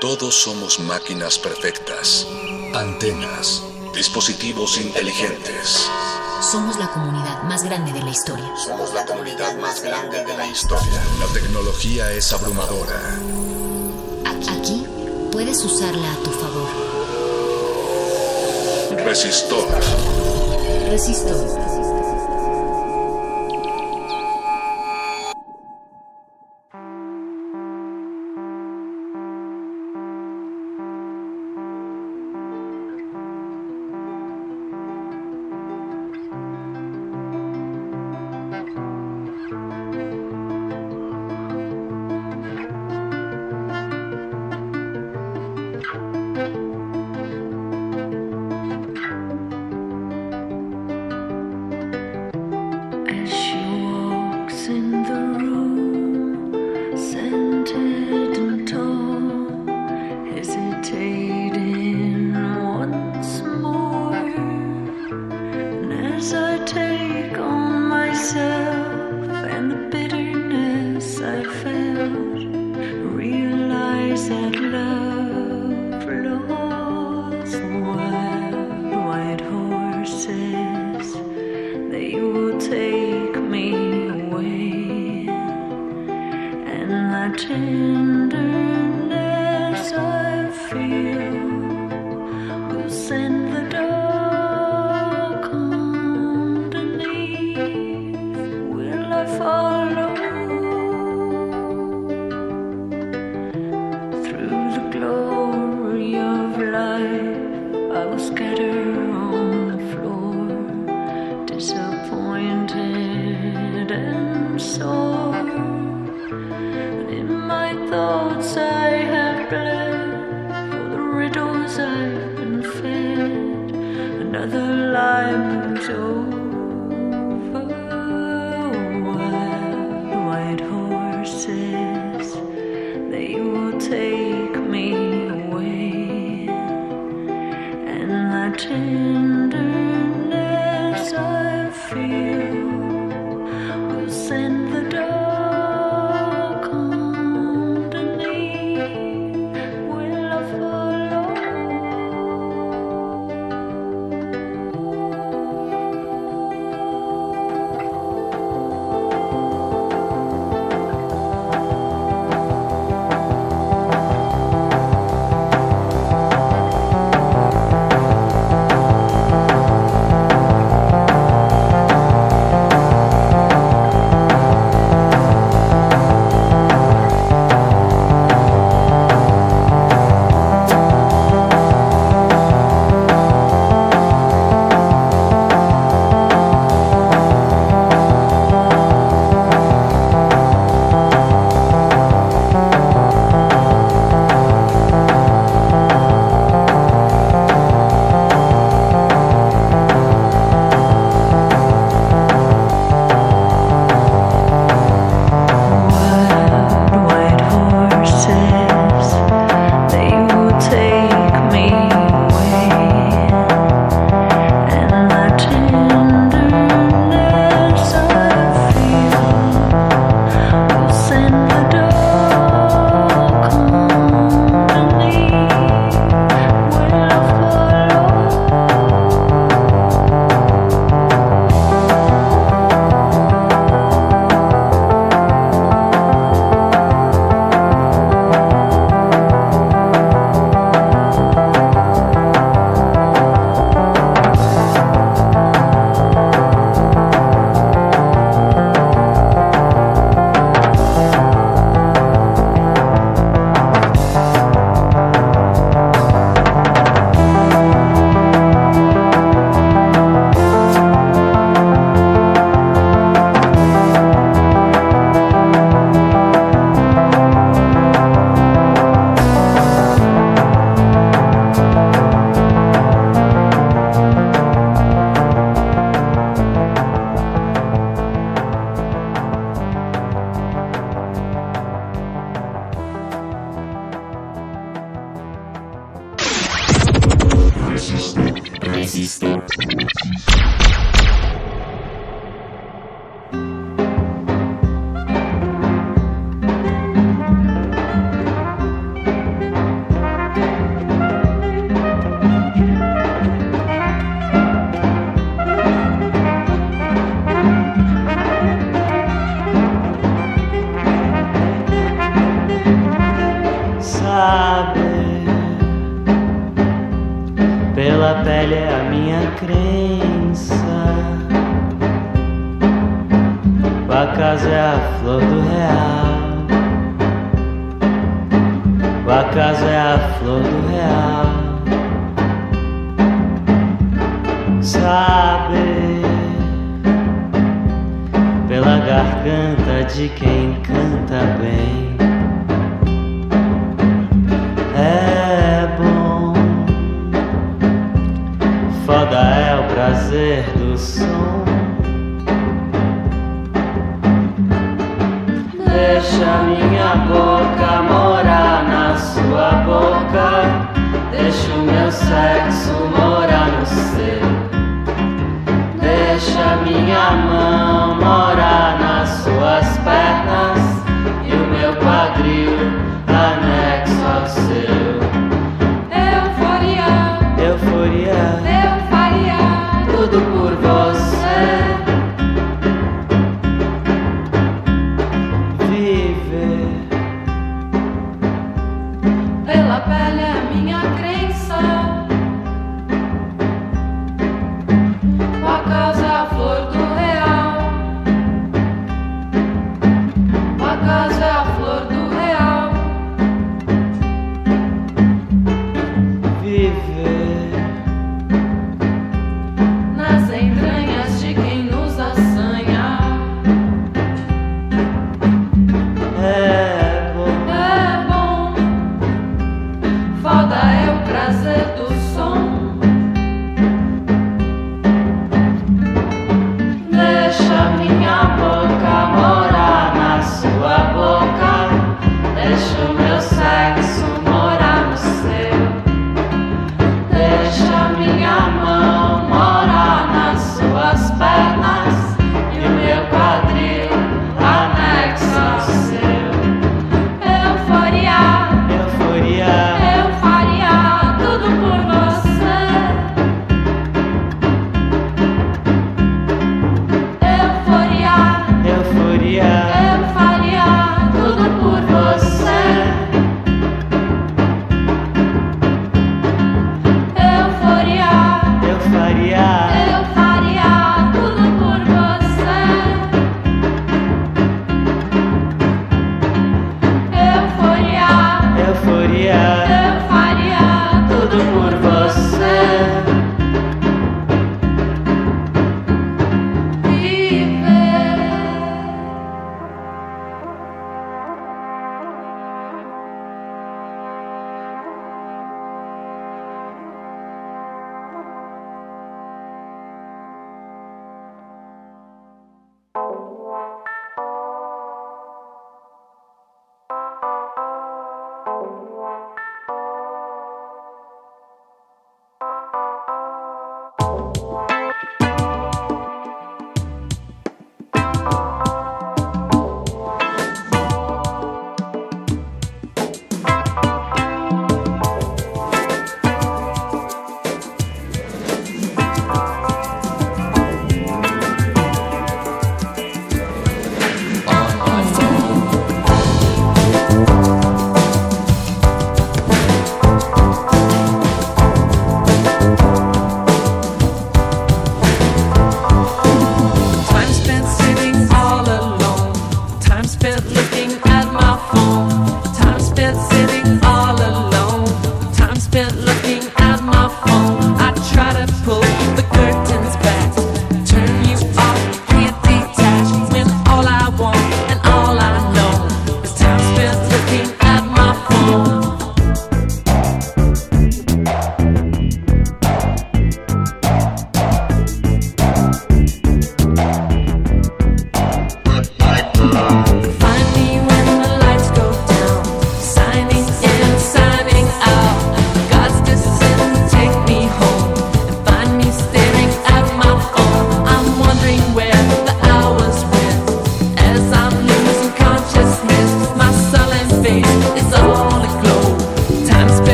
Todos somos máquinas perfectas, antenas, dispositivos inteligentes. Somos la comunidad más grande de la historia. Somos la comunidad más grande de la historia. La tecnología es abrumadora. Aquí puedes usarla a tu favor. Resistor. Resistor.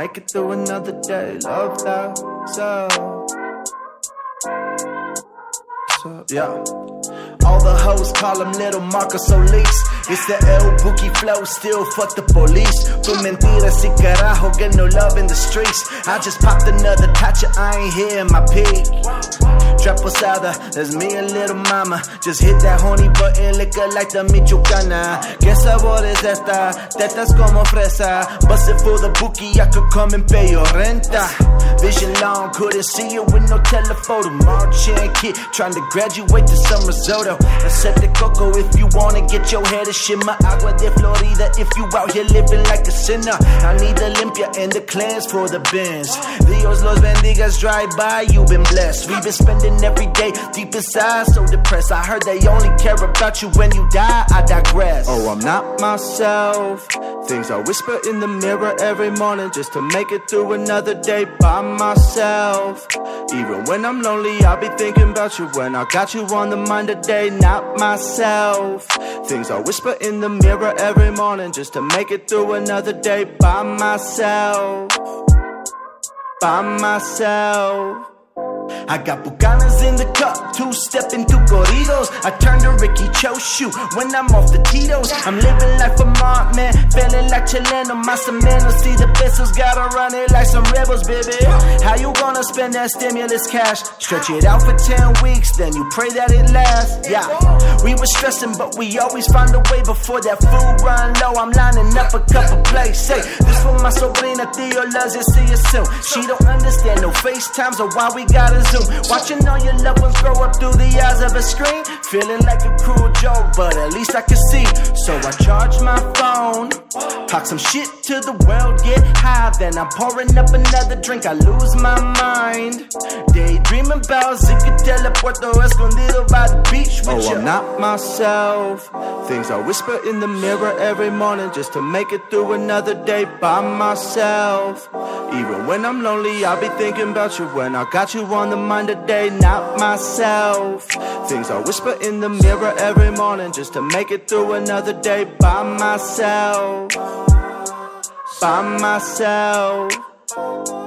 Make it through another day. Love that. So, so yeah. All the hoes call him Little Marcus Solis. It's the El Bookie flow, still fuck the police. Tu mentiras y carajo, get no love in the streets. I just popped another tacha, I ain't here in my peak. Trap posada, that's me and little mama. Just hit that horny button, liquor like the Michoacana. ¿Qué sabor es esta? Tetas como fresa. It for the bookie, I could come and pay your renta. Vision long, couldn't see you with no telephoto. Marching kid, trying to graduate to some risotto. Said the coco if you wanna get your head a shimmer. Agua de Florida if you out here living like a sinner. I need the limpia and the clans for the bins. Dios los bendigas drive by, you been blessed. We've been spending every day deep inside, so depressed. I heard they only care about you when you die. I digress. Oh, I'm not myself. Things I whisper in the mirror every morning just to make it through another day by myself. Even when I'm lonely, I'll be thinking about you when I got you on the mind today, not myself. Things I whisper in the mirror every morning just to make it through another day by myself. By myself. I got Bucanas in the cup, two stepping through corridos. I turn to Ricky Cho shoot when I'm off the Tito's. I'm living like Vermont, man, feeling like Chileno. My cemento, see the pesos, gotta run it like some rebels, baby. How you gonna spend that stimulus cash? Stretch it out for 10 weeks, then you pray that it lasts. Yeah, we were stressing, but we always find a way before that food run low. I'm lining up a couple plays. Say, this for my sobrina, Theo loves it, see you soon. She don't understand no FaceTimes or why we gotta zoom. Watching all your loved ones grow up through the eyes of a screen. Feeling like a cruel joke, but at least I can see. So I charge my phone. Talk some shit to the world, get high. Then I'm pouring up another drink, I lose my mind. Daydreaming about Zicatela, Puerto Escondido by the beach with oh, I'm not myself. Things I whisper in the mirror every morning just to make it through another day by myself. Even when I'm lonely, I'll be thinking about you when I got you the mind today, not myself. Things I whisper in the mirror every morning just to make it through another day by myself. By myself.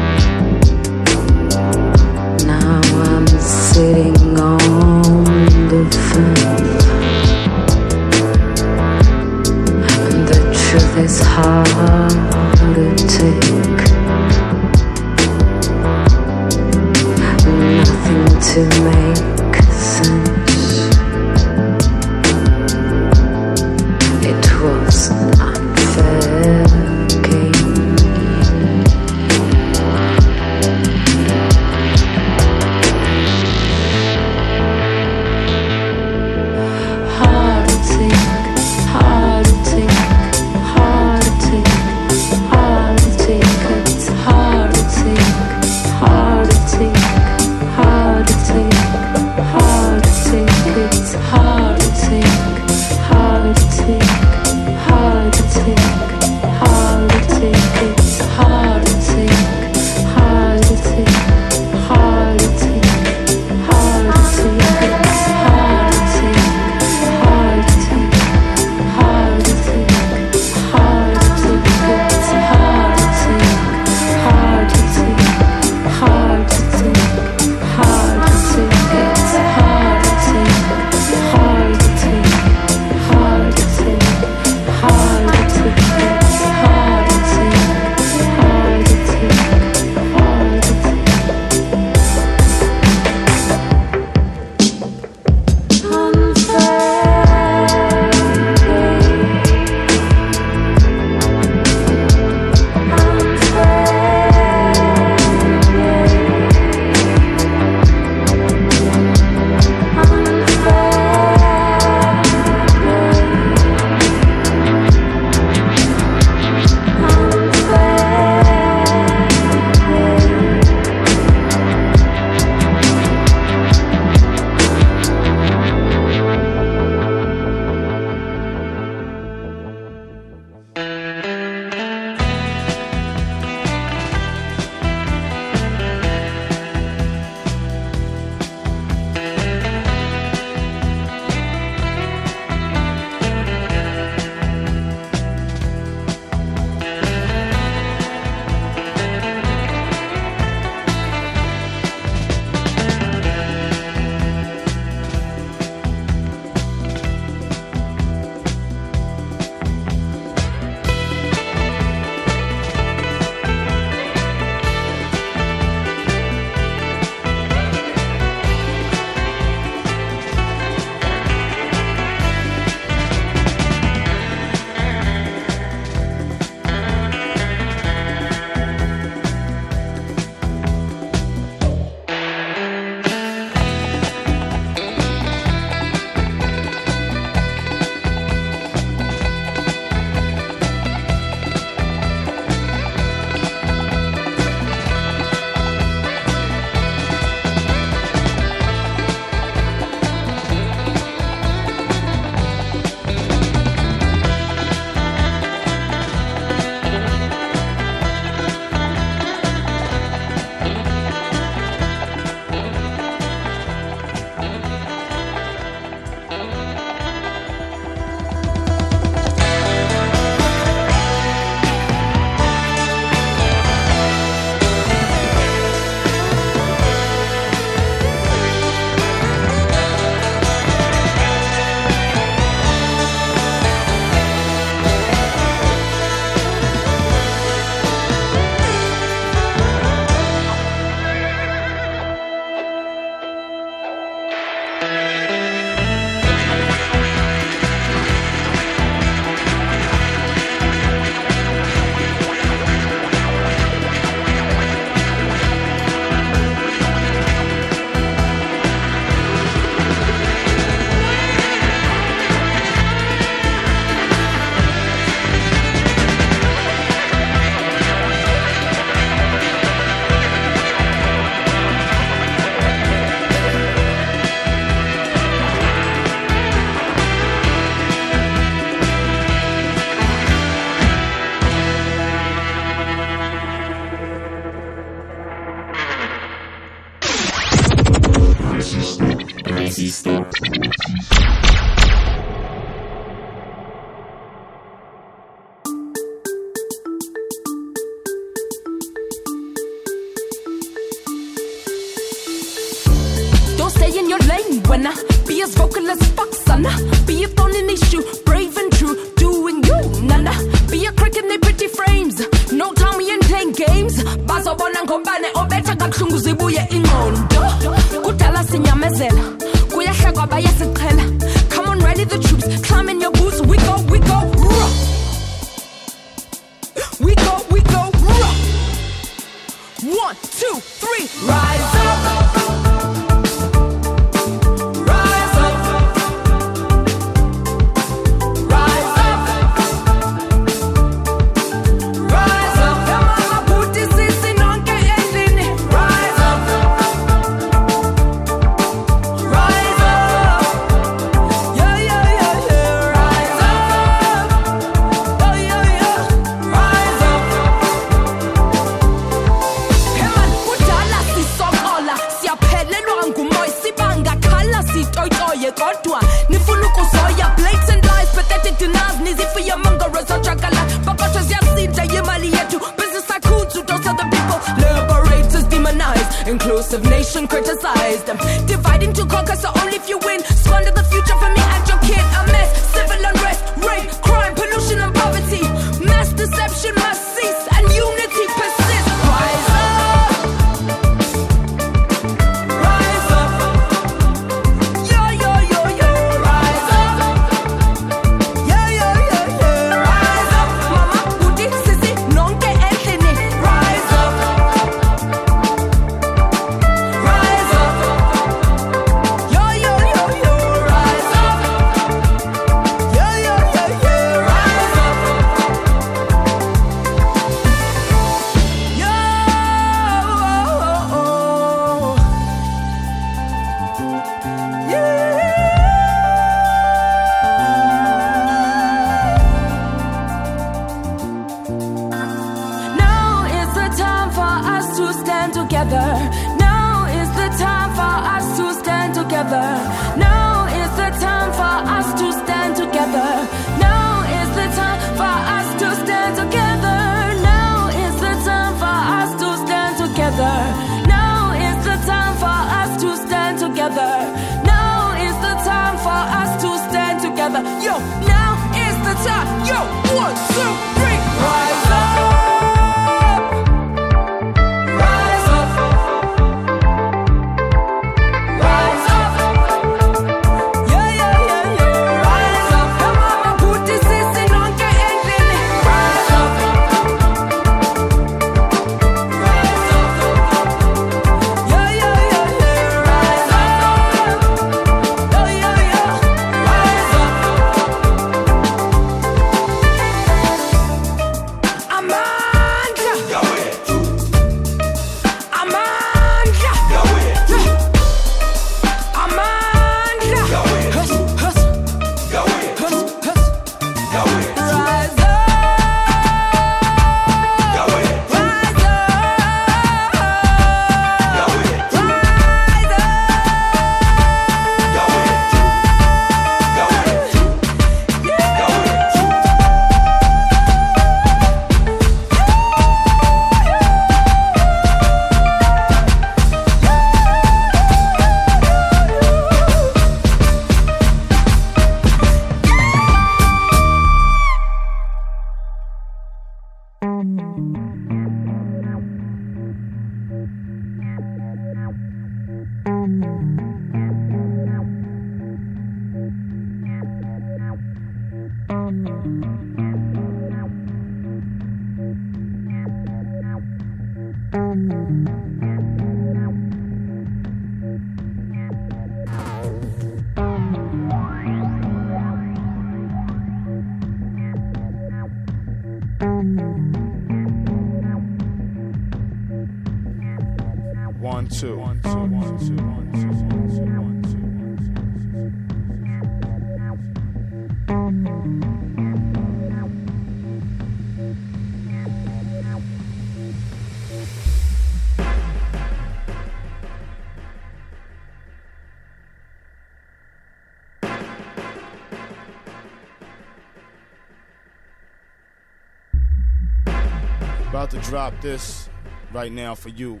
drop this right now for you.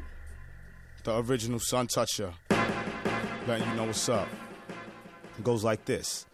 The original Sun Toucher. Letting you know what's up. It goes like this.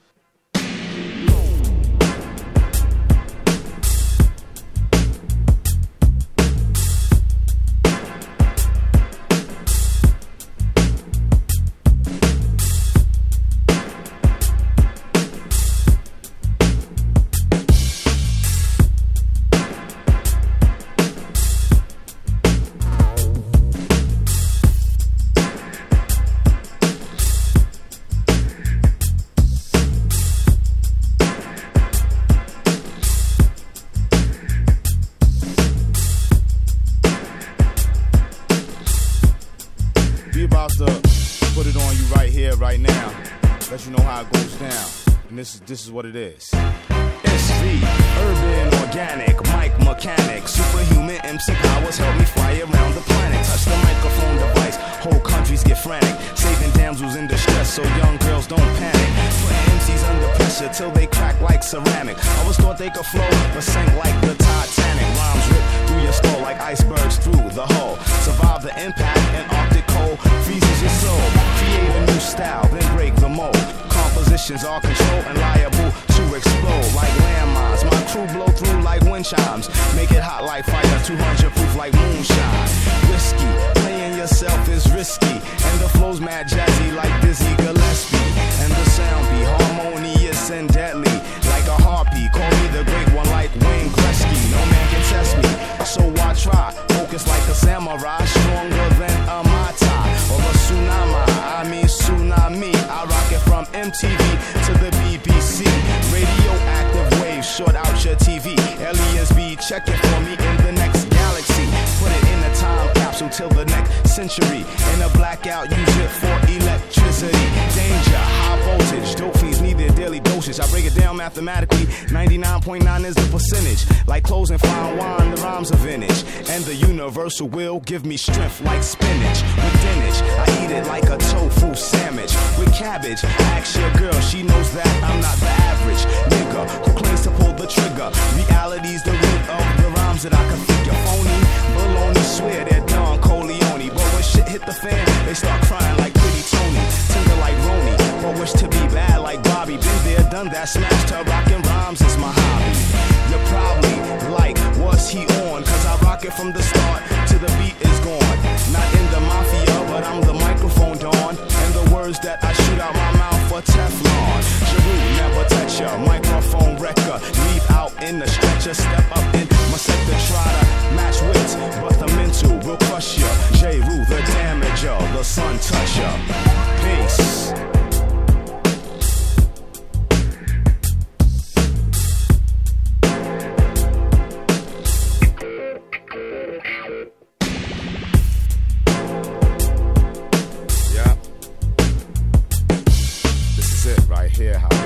Let you know how it goes down. And this is this is what it is. SV, urban, organic, mic mechanic, superhuman MC powers help me fly around the planet. Touch the microphone device, whole countries get frantic. Saving damsels in distress so young girls don't panic. Putting MCs under pressure till they crack like ceramic. Always thought they could flow, but sank like the Titanic. Rhymes rip through your skull like icebergs through the hull. Survive the impact and Arctic cold freezes your soul. Create a new style, then break the mold. Compositions are controlled and liable to explode like landmines. My crew blow through like wind chimes. Make it hot like fire, 200 proof like moonshine. Whiskey, playing yourself is risky. And the flow's mad jazzy like Dizzy Gillespie. And the sound be harmonious and deadly. A harpy, call me the great one like Wayne Gretzky. No man can test me, so I try. Focus like a samurai, stronger than a Mata or a tsunami. I mean tsunami. I rock it from MTV to the BBC. Radioactive waves short out your TV. Aliens be checking for me in the next galaxy. Put it in a time capsule till the next century. In a blackout, use it for electricity. Danger, daily dosage. I break it down mathematically. 99.9 is the percentage. Like clothes and fine wine, the rhymes are vintage. And the universal will give me strength like spinach. With dinach, I eat it like a tofu sandwich. With cabbage, ask your girl, she knows that I'm not the average nigga who claims to pull the trigger. Reality's the root of the rhymes that I can figure. Phony, baloney, swear they're Don Corleone. But when shit hit the fan, they start crying like But wish to be bad like Bobby. Been there, done that, smashed her, rockin' rhymes is my hobby. You're probably like, what's he on? Cause I rock it from the start to the beat is gone. Not in the mafia, but I'm the microphone dawn. And the words that I shoot out my mouth for Teflon. Jeru, never touch ya. Microphone wrecker. Leave out in the stretcher. Step up in my sector. Try to match wits, but the mental will crush ya. J. Rue, the damager. The sun toucher. Peace. hear how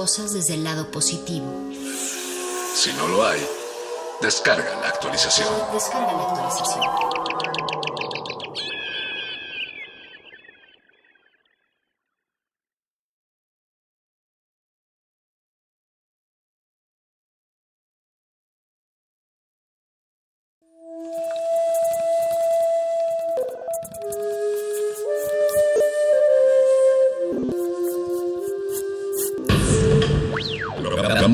cosas desde el lado positivo. Si no lo hay, descarga la actualización. Descarga la actualización.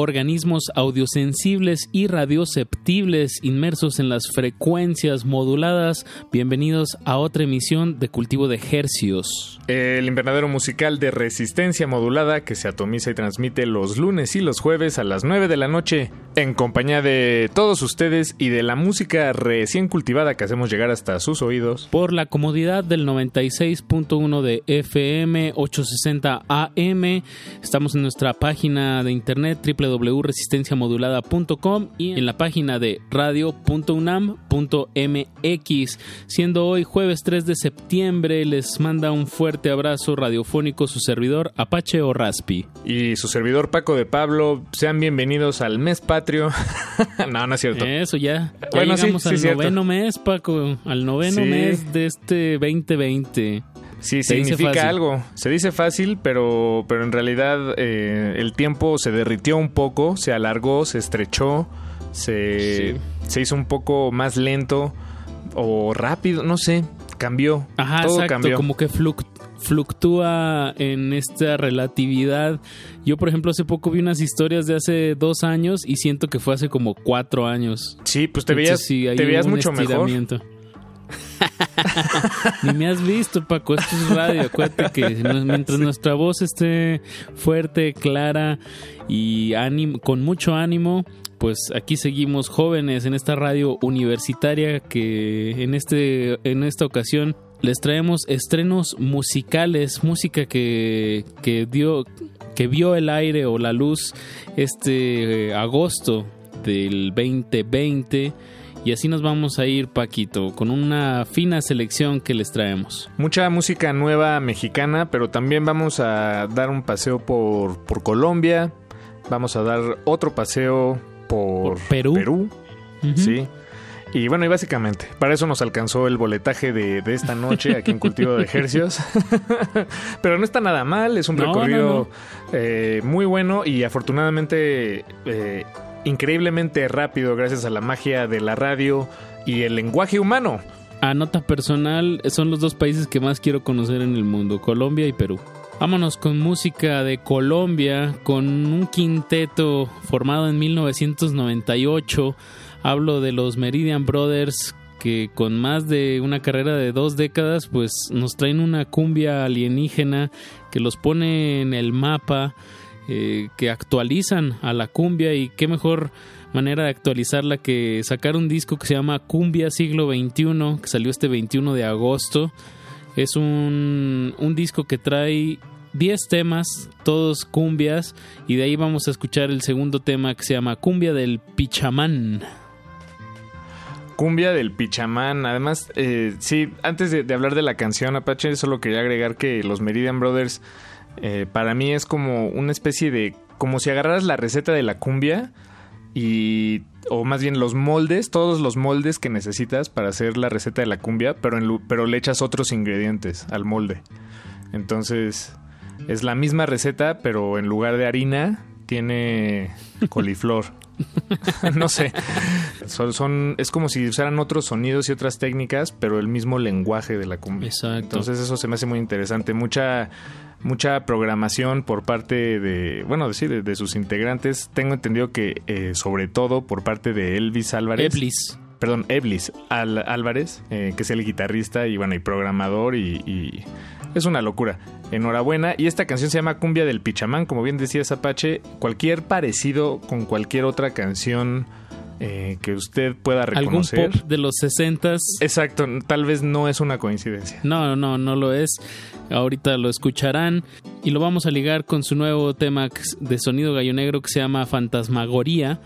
Organismos audiosensibles y radioceptibles inmersos en las frecuencias moduladas. Bienvenidos a otra emisión de Cultivo de Hercios. El invernadero musical de resistencia modulada que se atomiza y transmite los lunes y los jueves a las 9 de la noche en compañía de todos ustedes y de la música recién cultivada que hacemos llegar hasta sus oídos. Por la comodidad del 96.1 de FM 860 AM. Estamos en nuestra página de internet www.resistenciamodulada.com y en la página de radio.unam.mx. Siendo hoy jueves 3 de septiembre, les manda un fuerte abrazo radiofónico su servidor Apache o Raspi. Y su servidor Paco de Pablo, sean bienvenidos al mes patrio. no, no es cierto. Eso ya. ya Bueno, llegamos sí, al noveno mes, Paco. Al noveno Sí. mes de este 2020. Sí, Se significa algo. Se dice fácil, pero, pero en realidad eh, el tiempo se derritió un poco, se alargó, se estrechó, se, se hizo un poco más lento o rápido, no sé, cambió. Ajá, todo exacto, cambió. como que fluc- fluctúa en esta relatividad. Yo, por ejemplo, hace poco vi unas historias de hace dos años y siento que fue hace como cuatro años. Sí, pues te Entonces, veías, sí, te veías mucho mejor. Ni me has visto, Paco. Esto es radio. Acuérdate que mientras nuestra voz esté fuerte, clara y ánimo, con mucho ánimo, pues aquí seguimos jóvenes en esta radio universitaria que en este en esta ocasión les traemos estrenos musicales, música que, que dio que vio el aire o la luz este agosto del 2020 y así nos vamos a ir Paquito con una fina selección que les traemos. Mucha música nueva mexicana, pero también vamos a dar un paseo por, por Colombia. Vamos a dar otro paseo por, Por Perú. Ujú. Sí. Y bueno, y básicamente, para eso nos alcanzó el boletaje de, de esta noche aquí en Cultivo de Ejercios. Pero no está nada mal, es un No, recorrido no, eh, muy bueno y afortunadamente eh, increíblemente rápido gracias a la magia de la radio y el lenguaje humano. A nota personal, son los dos países que más quiero conocer en el mundo, Colombia y Perú. Vámonos con música de Colombia, con un quinteto formado en 1998. Hablo de los Meridian Brothers, que con más de una carrera de dos décadas, pues nos traen una cumbia alienígena que los pone en el mapa, eh, que actualizan a la cumbia y qué mejor manera de actualizarla que sacar un disco que se llama Cumbia Siglo XXI, que salió este 21 de agosto. Es un, un disco que trae 10 temas, todos cumbias, y de ahí vamos a escuchar el segundo tema que se llama Cumbia del Pichamán. Cumbia del Pichamán. Además, eh, sí, antes de, de hablar de la canción Apache, solo quería agregar que los Meridian Brothers eh, para mí es como una especie de... como si agarraras la receta de la cumbia y... o más bien los moldes, todos los moldes que necesitas para hacer la receta de la cumbia, pero, en pero le echas otros ingredientes al molde. Entonces, es la misma receta, pero en lugar de harina tiene coliflor. no sé. Son, son- es como si usaran otros sonidos y otras técnicas, pero el mismo lenguaje de la cumbia. Exacto. Entonces eso se me hace muy interesante. Mucha mucha programación por parte de, bueno, sí, de, de sus integrantes. Tengo entendido que eh, sobre todo por parte de Elvis Álvarez. Eblis. Perdón, Eblis Al- Álvarez, eh, que es el guitarrista y bueno, y programador y, y es una locura. Enhorabuena. Y esta canción se llama Cumbia del Pichamán, como bien decía Apache. Cualquier parecido con cualquier otra canción eh, que usted pueda Algún reconocer. pop de los 60s. Exacto, tal vez no es una coincidencia. No, no, no lo es. Ahorita lo escucharán y lo vamos a ligar con su nuevo tema de sonido gallo negro que se llama Fantasmagoría.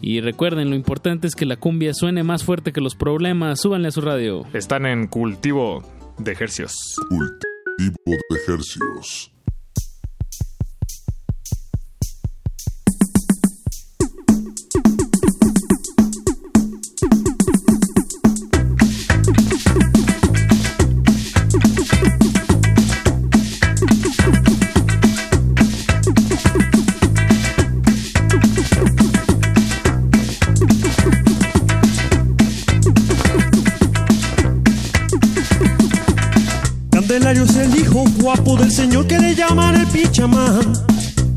Y recuerden, lo importante es que la cumbia suene más fuerte que los problemas. Súbanle a su radio. Están en cultivo de ejercicios. Cultivo de ejercicios. Señor que le llaman el Pichamán.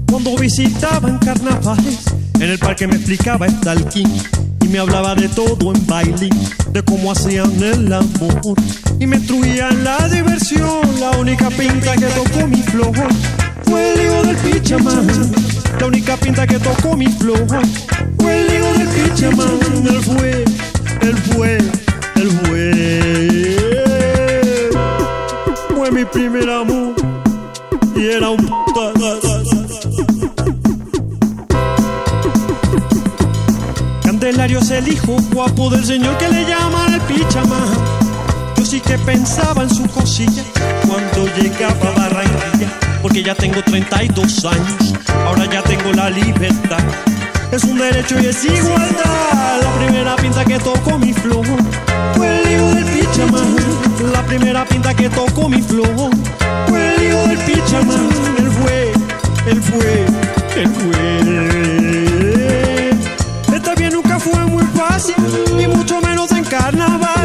Cuando visitaban carnavales, en el parque me explicaba Stalking y me hablaba de todo en baile, de cómo hacían el amor y me instruía en la diversión. La única pinta que tocó mi flor fue el hijo del pichamán. La única pinta que tocó mi flor fue el hijo del pichamán. Él fue, él fue, él fue. Fue mi primer amor y era un Candelario es el hijo guapo del señor que le llaman el pichamán. Yo sí que pensaba en su cosilla cuando llegaba a Barranquilla, porque ya tengo 32 años, ahora ya tengo la libertad. Es un derecho y es igualdad. La primera pinta que tocó mi flor fue el hijo del pichamán. La primera pinta que tocó mi flor fue el hijo del pichamán. Él fue, él fue, él fue. Esta bien nunca fue muy fácil, ni mucho menos en carnaval.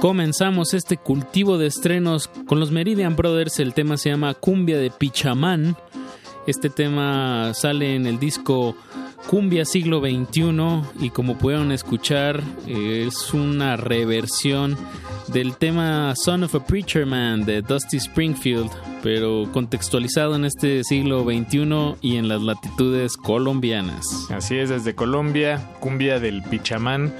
Comenzamos este cultivo de estrenos con los Meridian Brothers. El tema se llama Cumbia de Pichamán. Este tema sale en el disco Cumbia Siglo XXI y como pudieron escuchar es una reversión del tema Son of a Preacher Man de Dusty Springfield, pero contextualizado en este siglo XXI y en las latitudes colombianas. Así es, desde Colombia, Cumbia del Pichamán.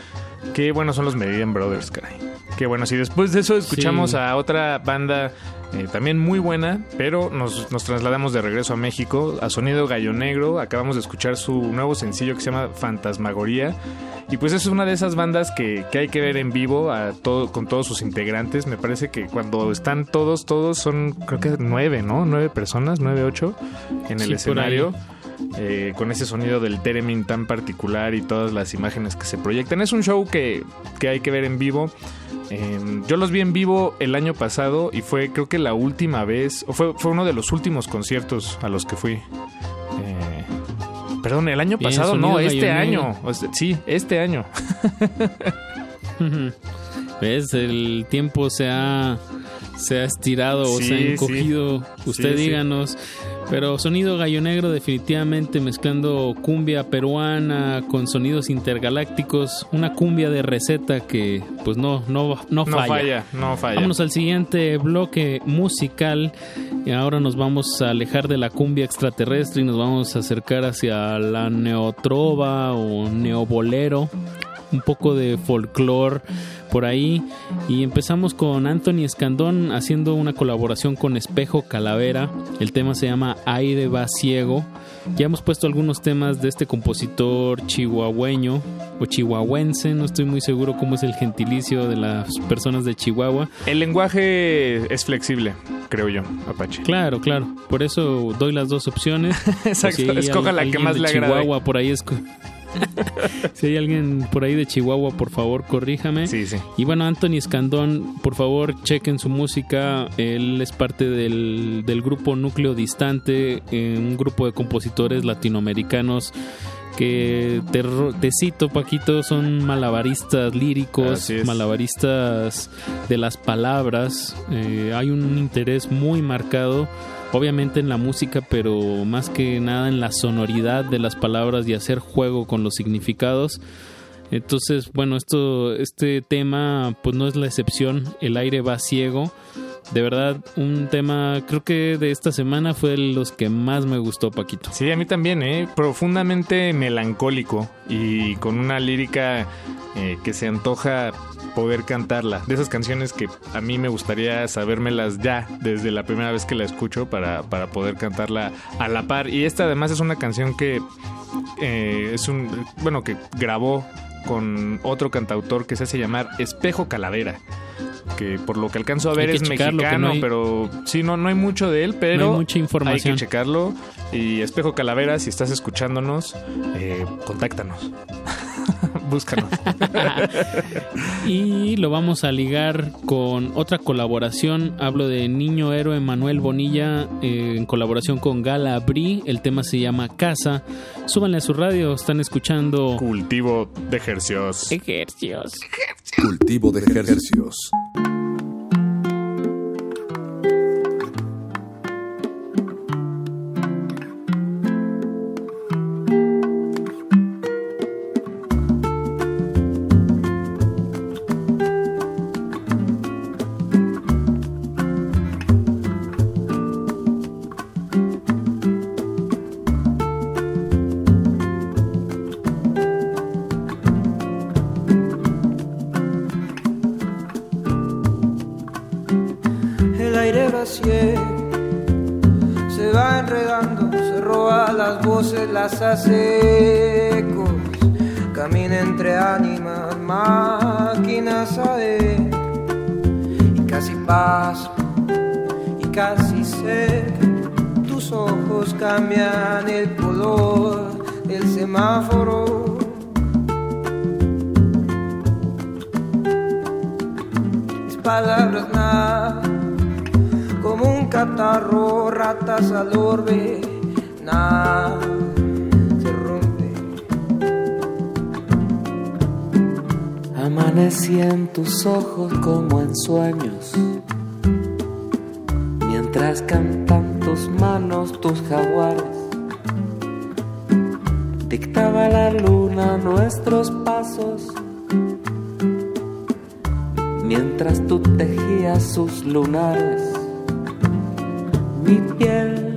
Qué buenos son los Meridian Brothers, caray. Qué bueno, si después de eso escuchamos Sí. a otra banda eh, también muy buena, pero nos, nos trasladamos de regreso a México, a Sonido Gallo Negro. Acabamos de escuchar su nuevo sencillo que se llama Fantasmagoría. Y pues es una de esas bandas que, que hay que ver en vivo a todo, con todos sus integrantes. Me parece que cuando están todos, todos son creo que nueve, ¿no? Nueve personas, nueve, ocho en el Sí, por escenario eh, con ese sonido del Teremin tan particular y todas las imágenes que se proyectan. Es un show que, que hay que ver en vivo. Eh, yo los vi en vivo el año pasado y fue creo que la última vez, o fue, fue uno de los últimos conciertos a los que fui. Eh, perdón, el año Bien, pasado, no, este año. O sea, sí, este año. ¿Ves? El tiempo se ha, se ha estirado o se ha sí. encogido. Usted Sí, díganos. Pero sonido gallo negro definitivamente mezclando cumbia peruana con sonidos intergalácticos. Una cumbia de receta que pues no, no, no No falla. falla, no falla. Vámonos al siguiente bloque musical. Y ahora nos vamos a alejar de la cumbia extraterrestre y nos vamos a acercar hacia la neotrova o neobolero. Un poco de folclore por ahí. Y empezamos con Anthony Escandón haciendo una colaboración con Espejo Calavera. El tema se llama Aire va ciego. Ya hemos puesto algunos temas de este compositor chihuahueño o chihuahuense, no estoy muy seguro cómo es el gentilicio de las personas de Chihuahua. El lenguaje es flexible, creo yo, Apache. Claro, claro. Por eso doy las dos opciones. Exacto, Si escoja la que más de le agrade. Chihuahua por ahí esco- si hay alguien por ahí de Chihuahua, por favor, corríjame. Sí, sí. Y bueno, Anthony Escandón, por favor, chequen su música. Él es parte del, del grupo Núcleo Distante, eh, un grupo de compositores latinoamericanos que te, te cito, Paquito, son malabaristas líricos, malabaristas de las palabras. Eh, hay un interés muy marcado, obviamente en la música, pero más que nada en la sonoridad de las palabras y hacer juego con los significados. Entonces, bueno, esto, este tema, pues no es la excepción. El aire va ciego. De verdad, un tema, creo que de esta semana fue los que más me gustó, Paquito. Sí, a mí también, ¿eh? Profundamente melancólico y con una lírica eh, que se antoja poder cantarla. De esas canciones que a mí me gustaría sabérmelas ya desde la primera vez que la escucho para, para poder cantarla a la par. Y esta además es una canción que eh, es un, bueno, que grabó con otro cantautor que se hace llamar Espejo Calavera. Que por lo que alcanzo a ver es checarlo, mexicano, no hay- pero sí, no, no hay mucho de él, pero No hay mucha información. hay que checarlo. Y Espejo Calavera, si estás escuchándonos, eh, contáctanos. Búscanos. Y lo vamos a ligar con otra colaboración. Hablo de Niño Héroe Manuel Bonilla eh, en colaboración con Gala Bri. El tema se llama Casa. Súbanle a su radio, están escuchando Cultivo de ejercicios. Ejercicios. Cultivo de ejercicios. Lunares. Mi piel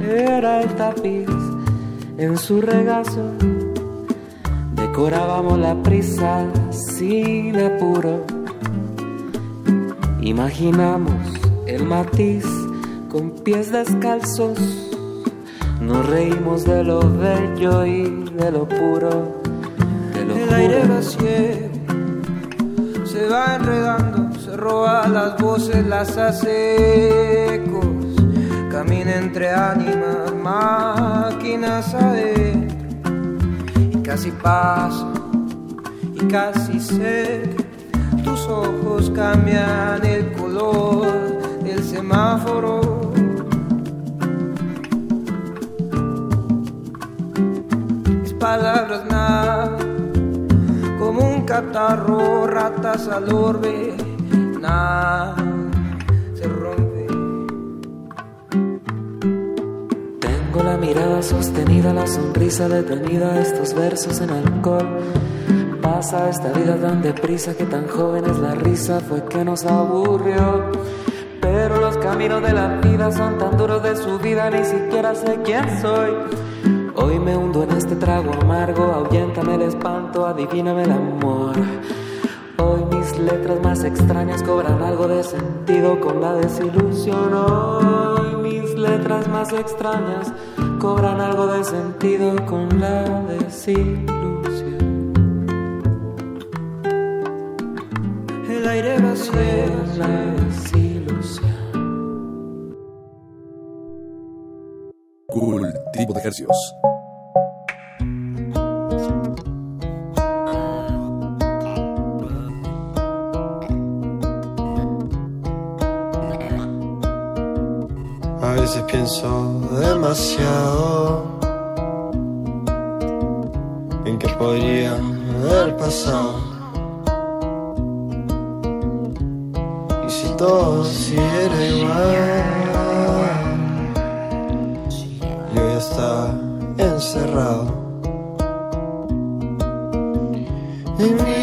era el tapiz en su regazo. Decorábamos la prisa sin apuro. Imaginamos el matiz con pies descalzos. Nos reímos de lo bello y de lo puro. Lo El juro. aire va ciego, se va enredando, se roba las voces, las hace. Camina entre ánimas, máquinas adentro. Y casi paso, y casi sé tus ojos cambian el color del semáforo. Palabras nada como un catarro, ratas al orbe, nada se rompe. Tengo la mirada sostenida, la sonrisa detenida, estos versos en alcohol. Pasa esta vida tan deprisa que tan joven es la risa, fue que nos aburrió. Pero los caminos de la vida son tan duros de su vida, ni siquiera sé quién soy. Hoy me hundo en este trago amargo, ahuyéntame el espanto, adivíname el amor. Mis letras más extrañas cobran algo de sentido con la desilusión. Hoy mis letras más extrañas cobran algo de sentido con la desilusión. El aire vacío, la desilusión. Cultivo de ejercicios. Pienso demasiado en que podría haber pasado. Y si todo siguiera igual, yo ya estaba encerrado. En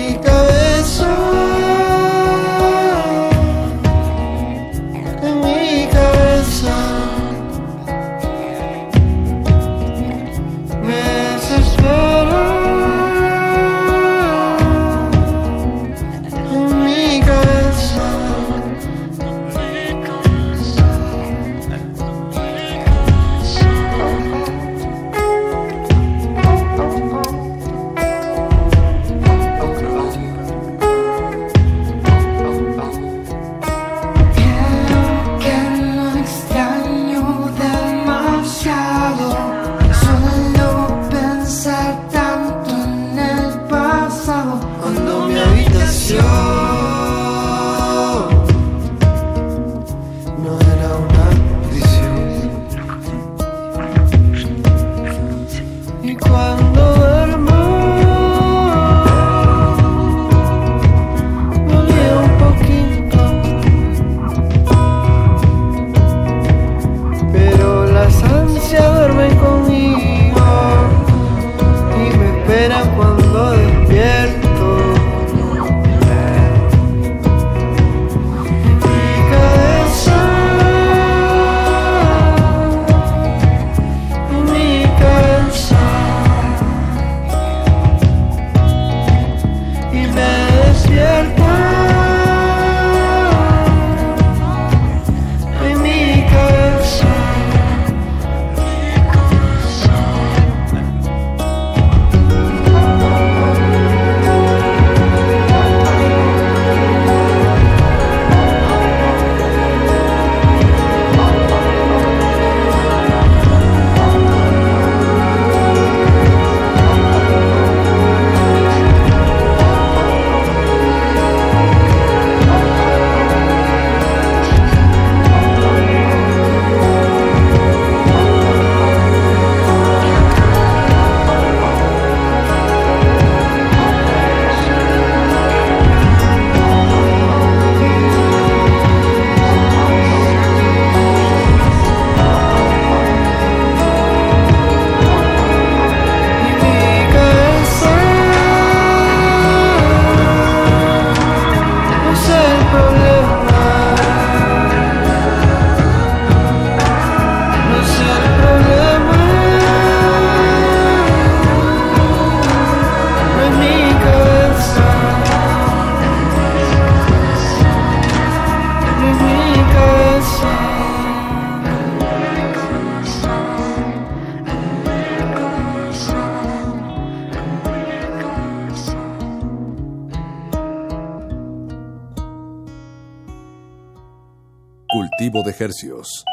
hercios.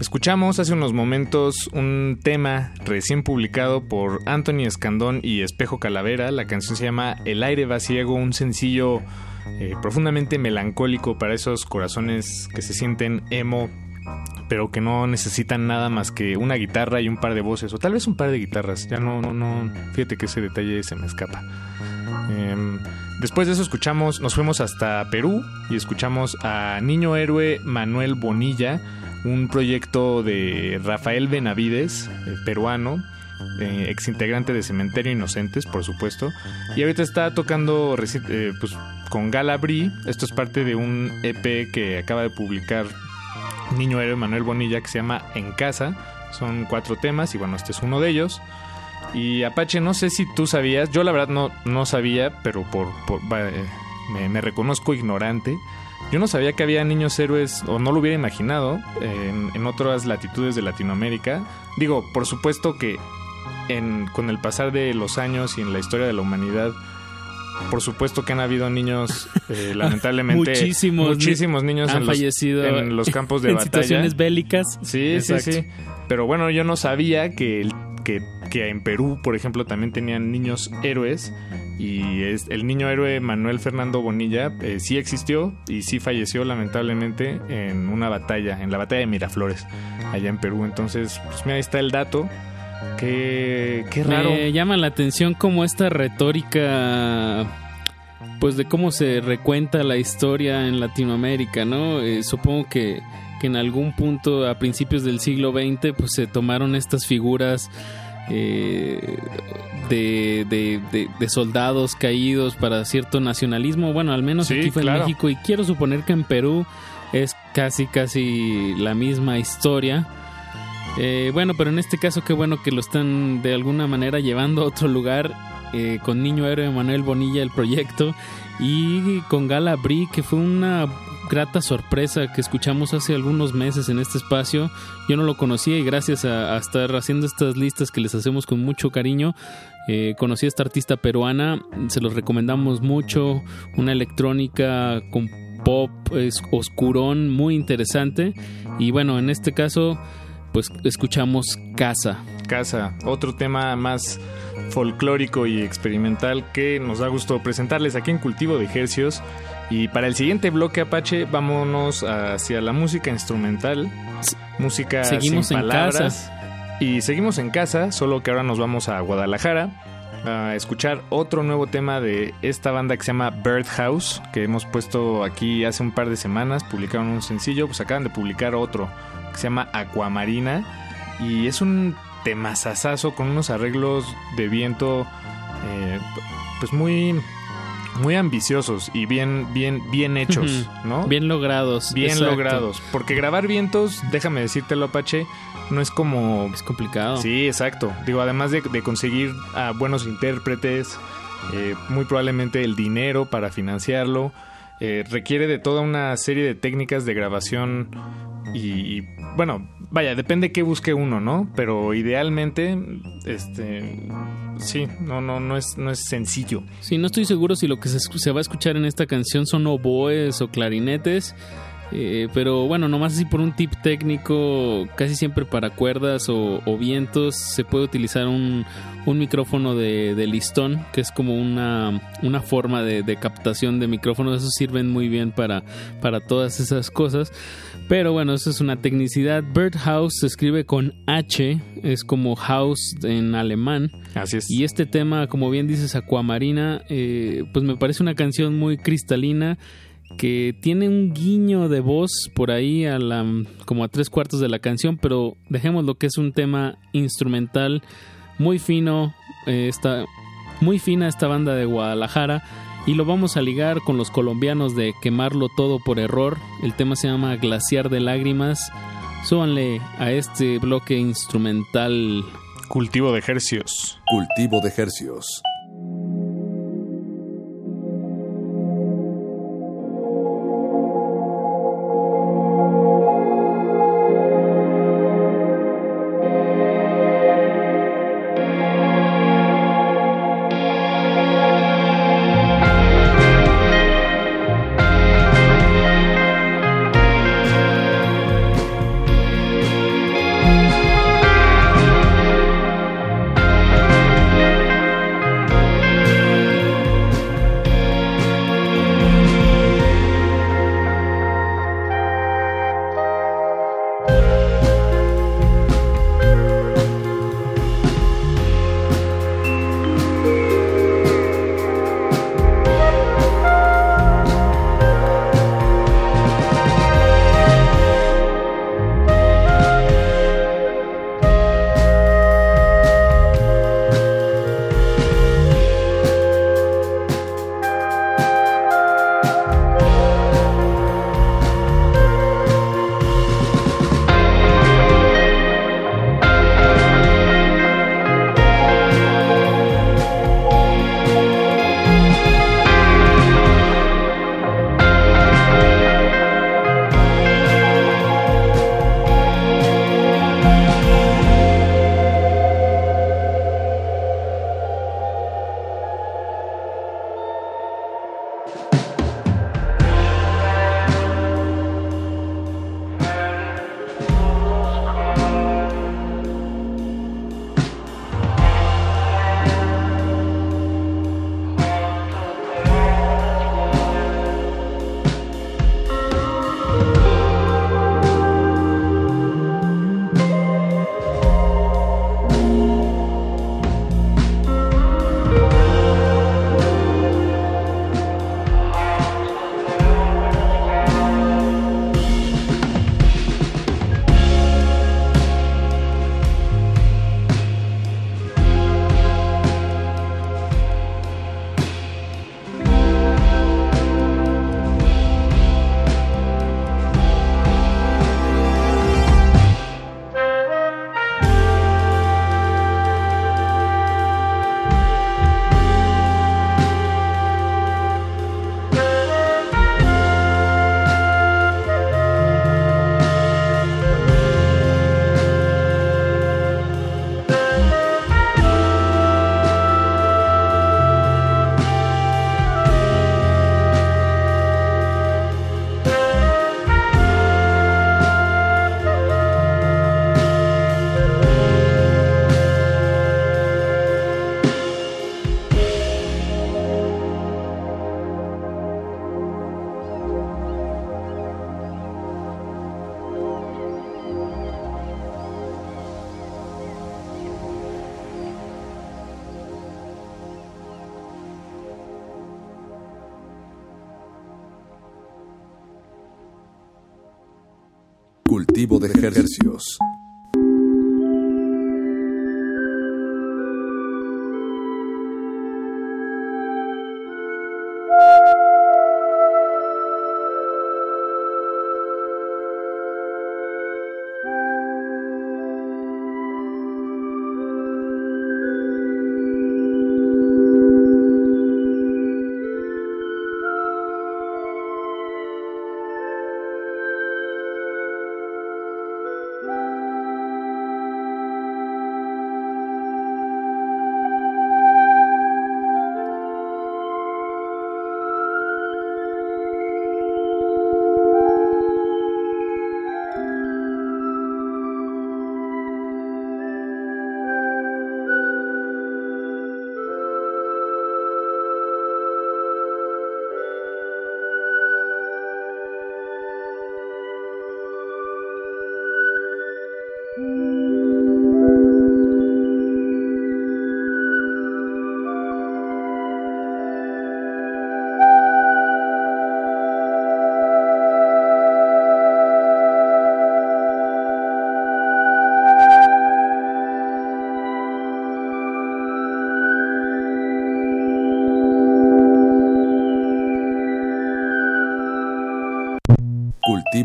Escuchamos hace unos momentos un tema recién publicado por Anthony Escandón y Espejo Calavera. La canción se llama El aire va ciego, un sencillo eh, profundamente melancólico para esos corazones que se sienten emo, pero que no necesitan nada más que una guitarra y un par de voces, o tal vez un par de guitarras. Ya no, no, no. Fíjate que ese detalle se me escapa. Em, después de eso escuchamos, nos fuimos hasta Perú y escuchamos a Niño Héroe Manuel Bonilla, un proyecto de Rafael Benavides, eh, peruano, eh, exintegrante de Cementerio Inocentes, por supuesto, y ahorita está tocando eh, pues, con Galabri. Esto es parte de un EP que acaba de publicar Niño Héroe Manuel Bonilla que se llama En Casa. Son cuatro temas y bueno, este es uno de ellos. Y Apache, no sé si tú sabías, yo la verdad no, no sabía, pero por, por- eh, me, me reconozco ignorante. Yo no sabía que había niños héroes, o no lo hubiera imaginado, en, en otras latitudes de Latinoamérica. Digo, por supuesto que en, con el pasar de los años y en la historia de la humanidad, por supuesto que han habido niños, eh, lamentablemente, Muchísimos muchísimos niños han en los, fallecido en los campos de en batalla. situaciones bélicas. Sí, Exacto. sí, sí. Pero bueno, yo no sabía que, el- que, que en Perú, por ejemplo, también tenían niños héroes. Y es, el niño héroe Manuel Fernando Bonilla eh, sí existió y sí falleció lamentablemente en una batalla, en la batalla de Miraflores, allá en Perú. Entonces, pues mira, ahí está el dato. Qué, qué raro. Me llama la atención como esta retórica, pues de cómo se recuenta la historia en Latinoamérica, ¿no? Eh, supongo que, que en algún punto a principios del siglo XX, pues se tomaron estas figuras eh, de, de- de- de soldados caídos para cierto nacionalismo. Bueno, al menos Sí, aquí fue claro. en México y quiero suponer que en Perú es casi, casi la misma historia. Eh, bueno, pero en este caso qué bueno que lo están de alguna manera llevando a otro lugar eh, con Niño Héroe Manuel Bonilla el proyecto y con Gala Bri que fue una grata sorpresa que escuchamos hace algunos meses en este espacio. Yo no lo conocía y gracias a, estar haciendo estas listas que les hacemos con mucho cariño, eh, conocí a esta artista peruana, se los recomendamos mucho, una electrónica con pop es oscurón muy interesante y bueno, en este caso pues escuchamos Casa. Casa, otro tema más folclórico y experimental que nos da gusto presentarles aquí en Cultivo de Ejercios. Y para el siguiente bloque Apache, vámonos hacia la música instrumental, música Seguimos sin en palabras. casa. Y seguimos en casa, solo que ahora nos vamos a Guadalajara a escuchar otro nuevo tema de esta banda que se llama Birdhouse, que hemos puesto aquí hace un par de semanas, publicaron un sencillo, pues acaban de publicar otro que se llama Aquamarina y es un temazazazo con unos arreglos de viento eh, pues muy muy ambiciosos y bien bien bien hechos. ¿no? Bien logrados. Bien exacto. logrados. Porque grabar vientos, déjame decírtelo, Apache, no es como. Es complicado. Sí, exacto. Digo, además de, de conseguir a buenos intérpretes, eh, muy probablemente el dinero para financiarlo, eh, requiere de toda una serie de técnicas de grabación y, y, bueno, vaya, depende qué busque uno, ¿no? Pero idealmente, este, sí, no, no, no es, no es sencillo. Sí, no estoy seguro si lo que se, se va a escuchar en esta canción son oboes o clarinetes. Eh, pero bueno, nomás así por un tip técnico, casi siempre para cuerdas o, o vientos se puede utilizar un, un micrófono de, de listón, que es como una, una forma de, de captación de micrófonos. Esos sirven muy bien para, para todas esas cosas. Pero bueno, eso es una tecnicidad. Birdhouse se escribe con H, es como house en alemán. Así es. Y este tema, como bien dices, Aquamarina, eh, pues me parece una canción muy cristalina que tiene un guiño de voz por ahí a la como a tres cuartos de la canción, pero dejemos lo que es un tema instrumental muy fino, eh, está muy fina esta banda de Guadalajara y lo vamos a ligar con los colombianos de Quemarlo Todo por Error. El tema se llama Glaciar de Lágrimas. Súbanle a este bloque instrumental. Cultivo de ejercios. Cultivo de hercios.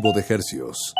De ejercicios.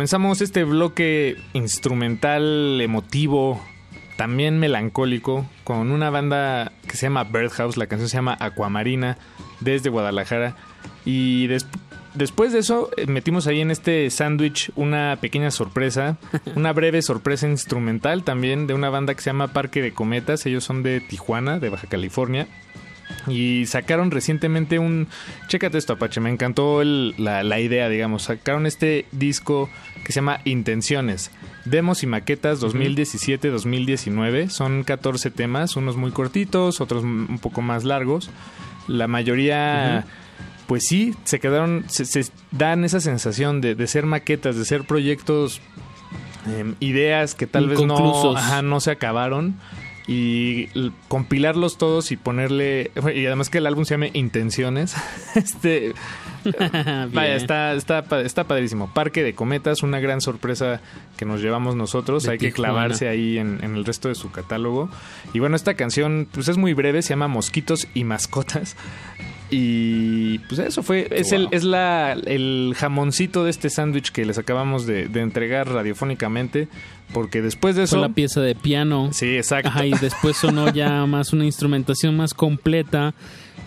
Comenzamos este bloque instrumental, emotivo, también melancólico, con una banda que se llama Birdhouse, la canción se llama Aquamarina, desde Guadalajara. Y des- después de eso eh, metimos ahí en este sándwich una pequeña sorpresa, una breve sorpresa instrumental también de una banda que se llama Parque de Cometas, ellos son de Tijuana, de Baja California. Y sacaron recientemente un... Chécate esto, Apache, me encantó el- la, la idea, digamos. Sacaron este disco que se llama Intenciones. Demos y maquetas 2017-2019. Son 14 temas, unos muy cortitos, otros un poco más largos. La mayoría... Pues sí, se quedaron, se, se dan esa sensación de, de ser maquetas, de ser proyectos, em, ideas que tal vez no, ajá, no se acabaron y compilarlos todos y ponerle y además que el álbum se llame Intenciones este vaya está está está padrísimo. Parque de Cometas una gran sorpresa que nos llevamos nosotros De hay que clavarse ahí en, en el resto de su catálogo. Y bueno esta canción pues es muy breve se llama Mosquitos y mascotas y pues eso fue, es, el, es la, el jamoncito de este sándwich que les acabamos de, de entregar radiofónicamente, porque después de eso... Fue la pieza de piano. Sí, exacto. Ajá, y después sonó ya más una instrumentación más completa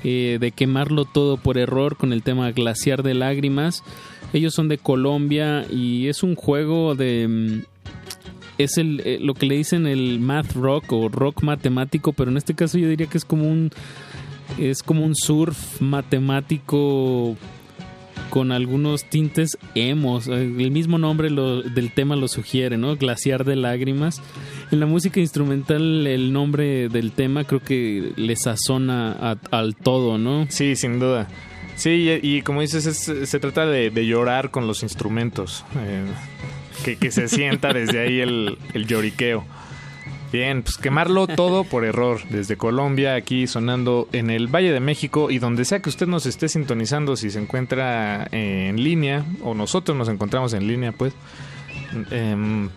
eh, de quemarlo todo por error con el tema Glaciar de Lágrimas. Ellos son de Colombia y es un juego de... mm, Es el, eh, lo que le dicen el math rock o rock matemático, pero en este caso yo diría que es como un es como un surf matemático con algunos tintes emos. El mismo nombre del tema lo sugiere, ¿no? Glaciar de lágrimas. En la música instrumental el nombre del tema creo que le sazona al todo, ¿no? Sí, sin duda. Sí, y, como dices, es- se trata de, llorar con los instrumentos. eh, que, se sienta desde ahí el lloriqueo. Bien, pues quemarlo todo por error. Desde Colombia, aquí sonando en el Valle de México y donde sea que usted nos esté sintonizando, si se encuentra eh, en línea, o nosotros nos encontramos en línea, pues. em,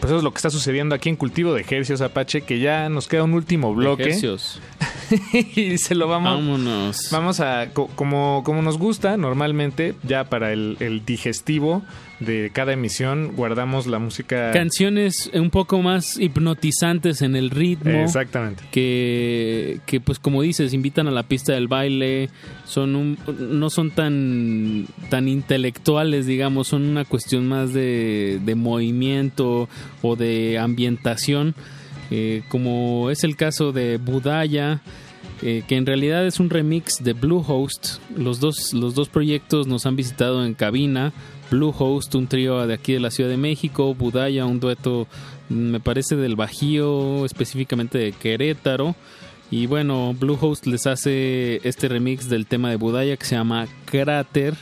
pues eso es lo que está sucediendo aquí en Cultivo de Ejercios Apache, que ya nos queda un último bloque. Ejercios. y se lo vamos. Vámonos. Vamos a. co- como, como nos gusta normalmente, ya para el, el digestivo de cada emisión, guardamos la música. Canciones un poco más hipnotizantes en el ritmo. Exactamente. Que, que pues como dices, invitan a la pista del baile, son un, no son tan, tan intelectuales, digamos, son una cuestión más de, de movimiento o de ambientación, eh, como es el caso de Budaya, eh, que en realidad es un remix de Bluehost. Los dos, los dos proyectos nos han visitado en cabina. Bluehost, un trío de aquí de la Ciudad de México. Budaya, un dueto, mm, me parece, del Bajío, específicamente de Querétaro. Y bueno, Bluehost les hace este remix del tema de Budaya que se llama Cráter.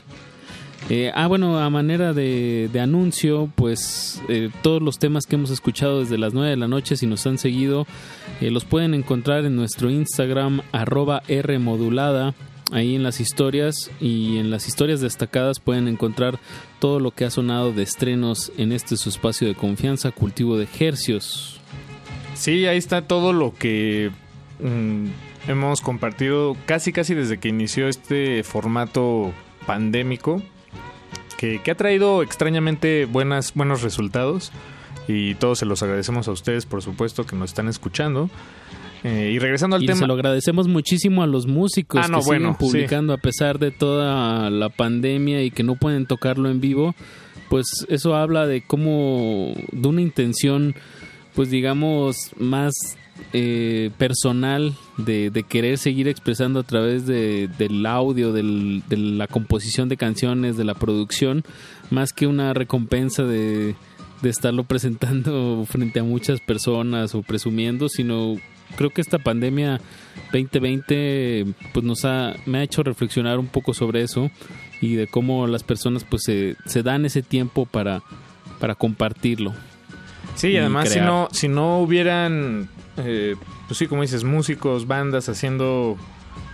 Eh, ah, bueno, a manera de, anuncio, pues eh, todos los temas que hemos escuchado desde las 9 de la noche, si nos han seguido, eh, los pueden encontrar en nuestro Instagram, arroba Rmodulada. Ahí en las historias y en las historias destacadas pueden encontrar todo lo que ha sonado de estrenos en este su espacio de confianza, cultivo de hercios. Sí, ahí está todo lo que mm, hemos compartido casi casi desde que inició este formato pandémico que, que ha traído extrañamente buenas, buenos resultados. Y todos se los agradecemos a ustedes por supuesto que nos están escuchando. Eh, y regresando al y tema. se lo agradecemos muchísimo a los músicos Ah, no, que bueno, siguen publicando a pesar de toda la pandemia y que no pueden tocarlo en vivo. Pues eso habla de cómo, de una intención, pues digamos, más eh, personal de, querer seguir expresando a través de, del audio, de la composición de canciones, de la producción, más que una recompensa de, estarlo presentando frente a muchas personas o presumiendo, sino creo que esta pandemia 2020 pues nos ha me ha hecho reflexionar un poco sobre eso y de cómo las personas pues se, dan ese tiempo para compartirlo. Sí, y además si no, si no hubieran, eh, pues sí, como dices, músicos, bandas haciendo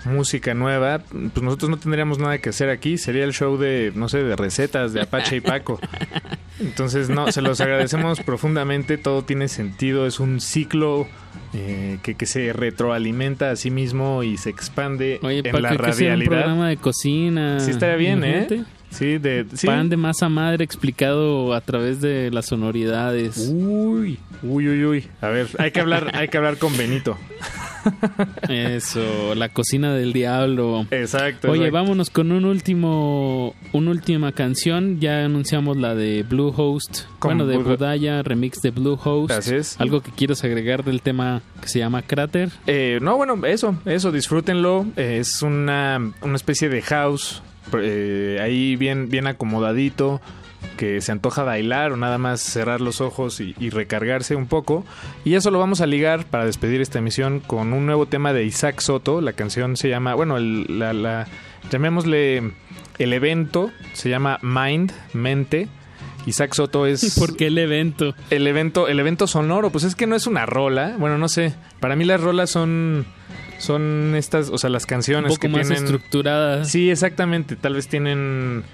música nueva, pues nosotros no tendríamos nada que hacer aquí. Sería el show de, no sé, de recetas de Apache y Paco. Entonces, no, se los agradecemos profundamente. Todo tiene sentido. Es un ciclo eh, que, que se retroalimenta a sí mismo y se expande Oye, en la que sea un radialidad. programa de cocina. Sí, estaría bien, ¿eh? Sí, de, sí. Pan de masa madre explicado a través de las sonoridades. Uy, uy, uy, uy. A ver, hay que hablar, hay que hablar con Benito. Eso, la cocina del diablo. Exacto. Oye, exacto. vámonos con un último, una última canción. Ya anunciamos la de Bluehost. Con Bueno, de Buda- Budaya, remix de Bluehost. Es. Algo que quieres agregar del tema que se llama Cráter. Eh, no, bueno, eso, eso, disfrútenlo. Eh, es una, una especie de house, eh, ahí bien, bien acomodadito, que se antoja bailar o nada más cerrar los ojos y, y recargarse un poco. Y eso lo vamos a ligar para despedir esta emisión con un nuevo tema de Isaac Soto. La canción se llama, bueno, el- la, la- llamémosle el evento, se llama Mind, Mente. Isaac Soto es... ¿Por qué el evento? El evento, el evento sonoro, pues es que no es una rola. Bueno, no sé. Para mí las rolas son. Son estas, o sea, las Un canciones poco que más tienen. estructuradas. Sí, exactamente. Tal vez tienen.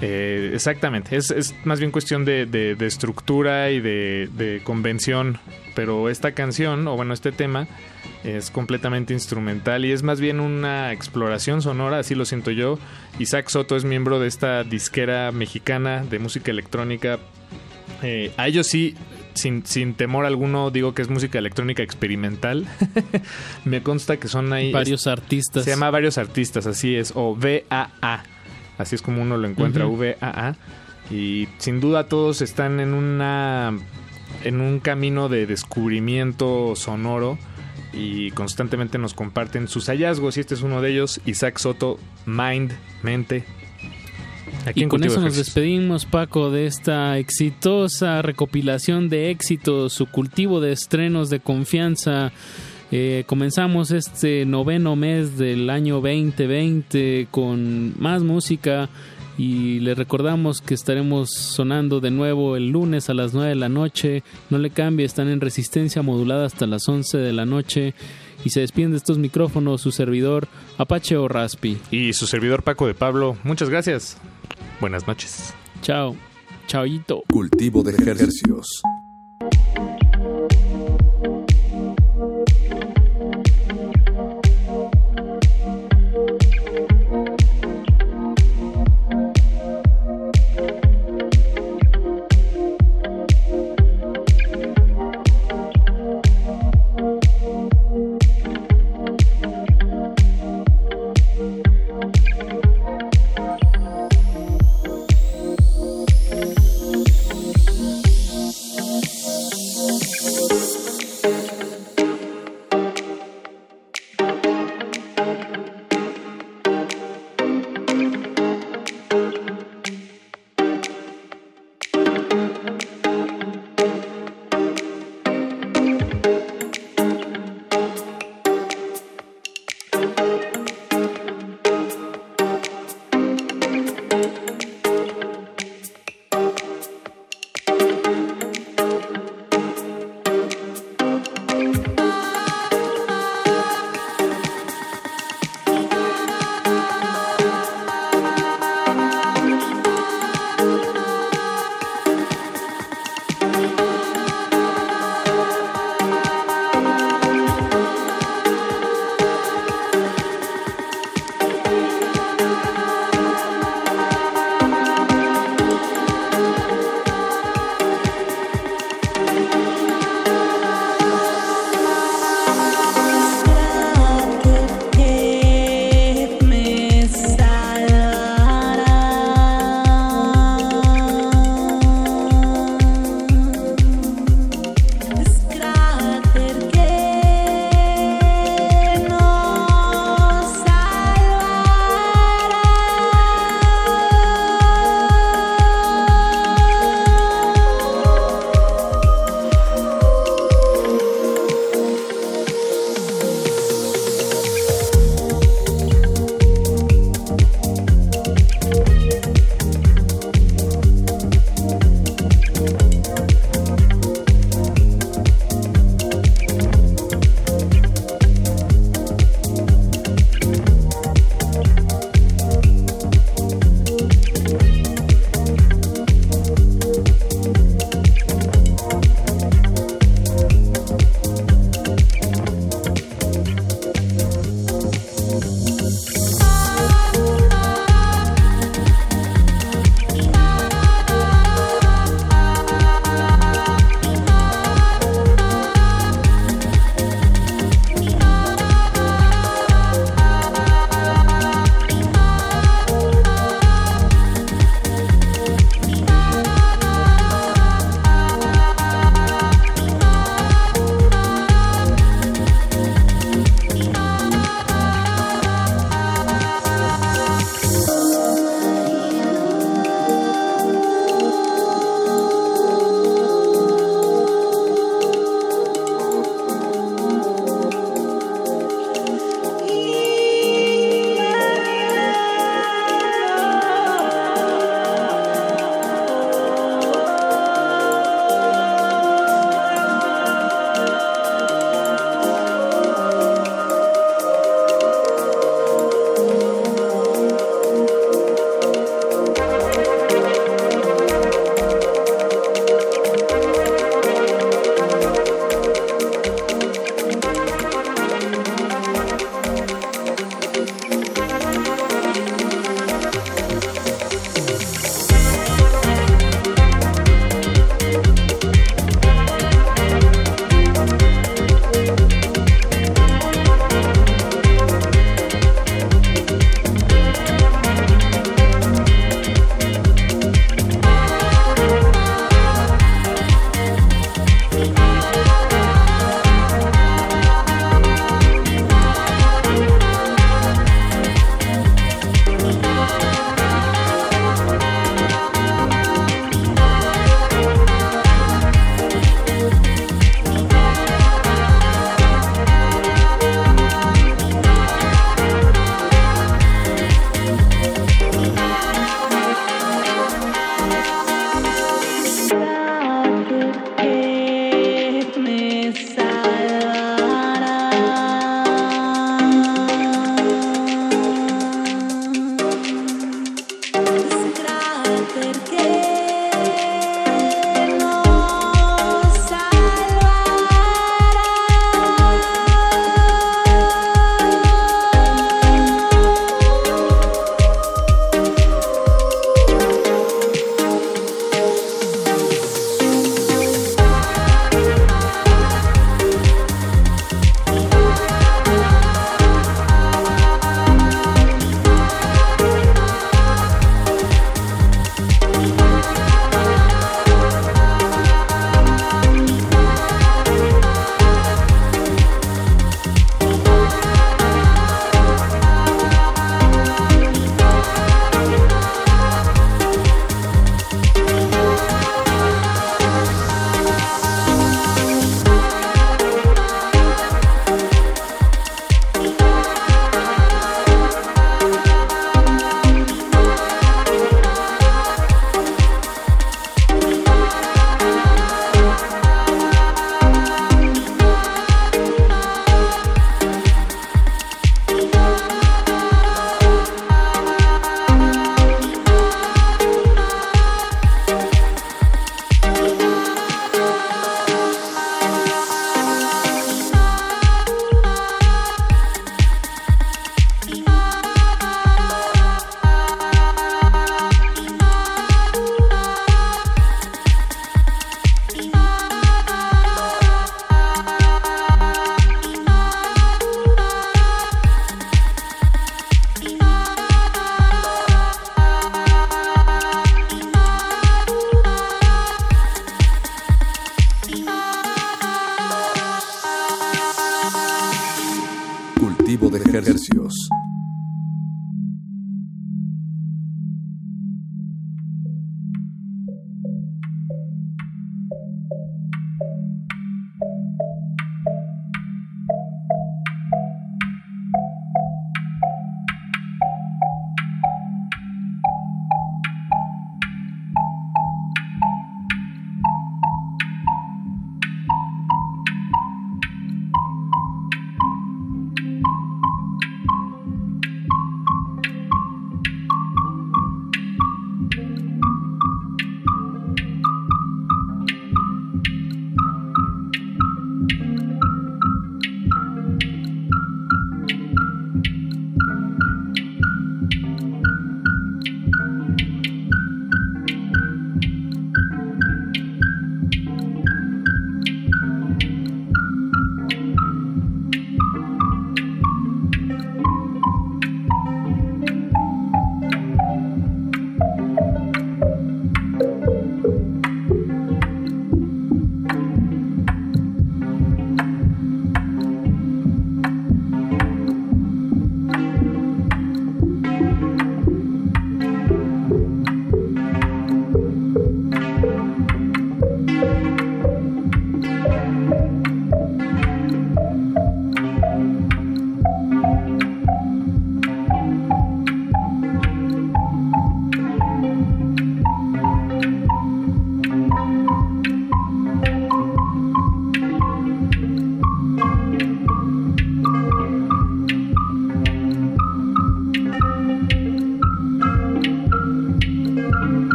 Eh, exactamente. Es, es más bien cuestión de, de- de estructura y de, de convención. Pero esta canción, o bueno, este tema, es completamente instrumental y es más bien una exploración sonora, así lo siento yo. Isaac Soto es miembro de esta disquera mexicana de música electrónica. Eh, a ellos sí, sin, sin temor alguno, digo que es música electrónica experimental. Me consta que son ahí. Varios artistas. Se llama Varios Artistas, así es, o VAA. Así es como uno lo encuentra. VAA. Y sin duda todos están en una en un camino de descubrimiento sonoro y constantemente nos comparten sus hallazgos y este es uno de ellos, Isaac Soto, Mind, Mente. Aquí Y con eso nos despedimos, Paco, de esta exitosa recopilación de éxitos, su cultivo de estrenos de confianza. Eh, comenzamos este noveno mes del año 2020 con más música y les recordamos que estaremos sonando de nuevo el lunes a las 9 de la noche. No le cambie, están en resistencia modulada hasta las 11 de la noche. Y se despiden de estos micrófonos su servidor Apache o Raspi. Y su servidor Paco de Pablo, muchas gracias. Buenas noches. Chao. Chaoito. Cultivo de ejercicios.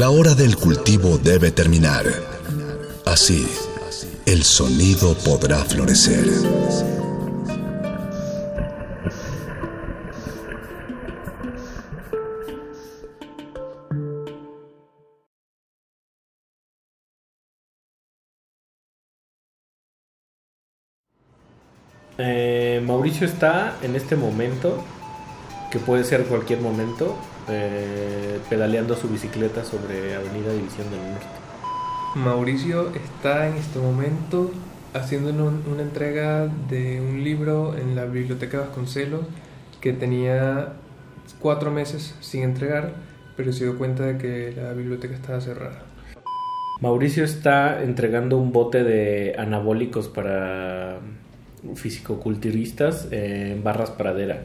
La hora del cultivo debe terminar. Así, el sonido podrá florecer. Eh, Mauricio está en este momento, que puede ser cualquier momento, eh, pedaleando su bicicleta sobre Avenida División del Norte. Mauricio está en este momento haciendo un- una entrega de un libro en la Biblioteca Vasconcelos que tenía cuatro meses sin entregar, pero se dio cuenta de que la biblioteca estaba cerrada. Mauricio está entregando un bote de anabólicos para fisicoculturistas en Barras Pradera.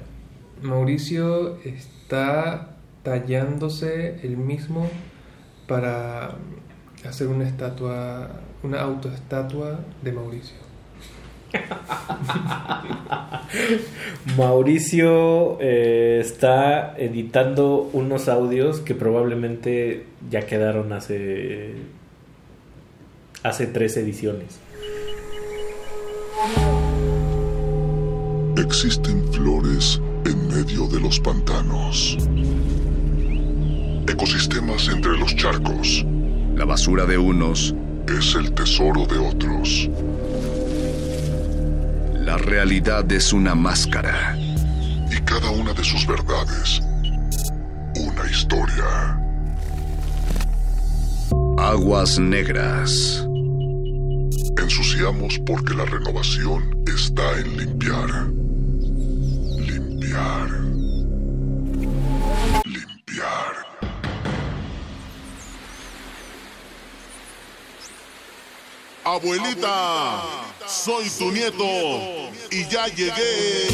Mauricio está tallándose el mismo para hacer una estatua, una autoestatua de Mauricio. Mauricio eh, está editando unos audios que probablemente ya quedaron hace hace tres ediciones. Existen flores en medio de los pantanos. Ecosistemas entre los charcos. La basura de unos es el tesoro de otros. La realidad es una máscara. Y cada una de sus verdades, una historia. Aguas negras. Ensuciamos porque la renovación está en limpiar. Limpiar. Abuelita, soy tu nieto y ya llegué.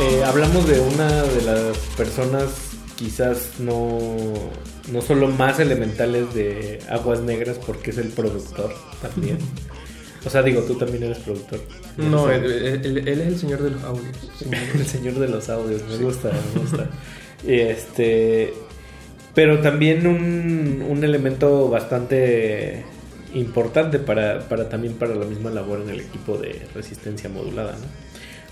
Eh, hablamos de una de las personas quizás no, no solo más elementales de Aguas Negras porque es el productor también. O sea, digo, tú también eres productor. No, Eres él, él- él es el señor de los audios. el señor de los audios, me gusta, me gusta. Este, pero también un, un elemento bastante importante para, para también para la misma labor en el equipo de resistencia modulada, ¿no?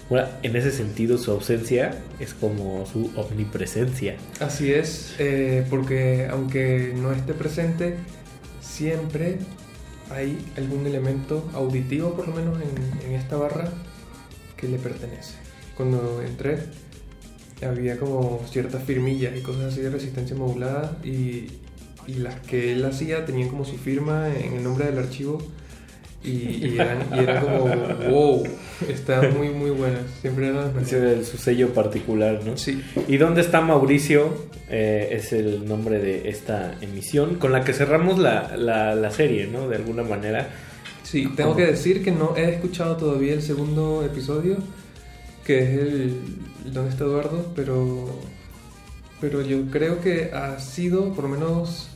Ahora, en ese sentido, su ausencia es como su omnipresencia. Así es, eh, porque aunque no esté presente, siempre hay algún elemento auditivo, por lo menos en, en esta barra, que le pertenece. Cuando entré, había como ciertas firmillas y cosas así de resistencia modulada, y, y las que él hacía tenían como su firma en el nombre del archivo. Y, y eran, y eran como, wow, estaban muy, muy buenas. Siempre eran las era su sello particular, ¿no? Sí. ¿Y dónde está Mauricio? Eh, es el nombre de esta emisión con la que cerramos la, la, la serie, ¿no? De alguna manera. Sí, tengo que decir que no he escuchado todavía el segundo episodio, que es el, el ¿Dónde está Eduardo? Pero, pero yo creo que ha sido, por lo menos,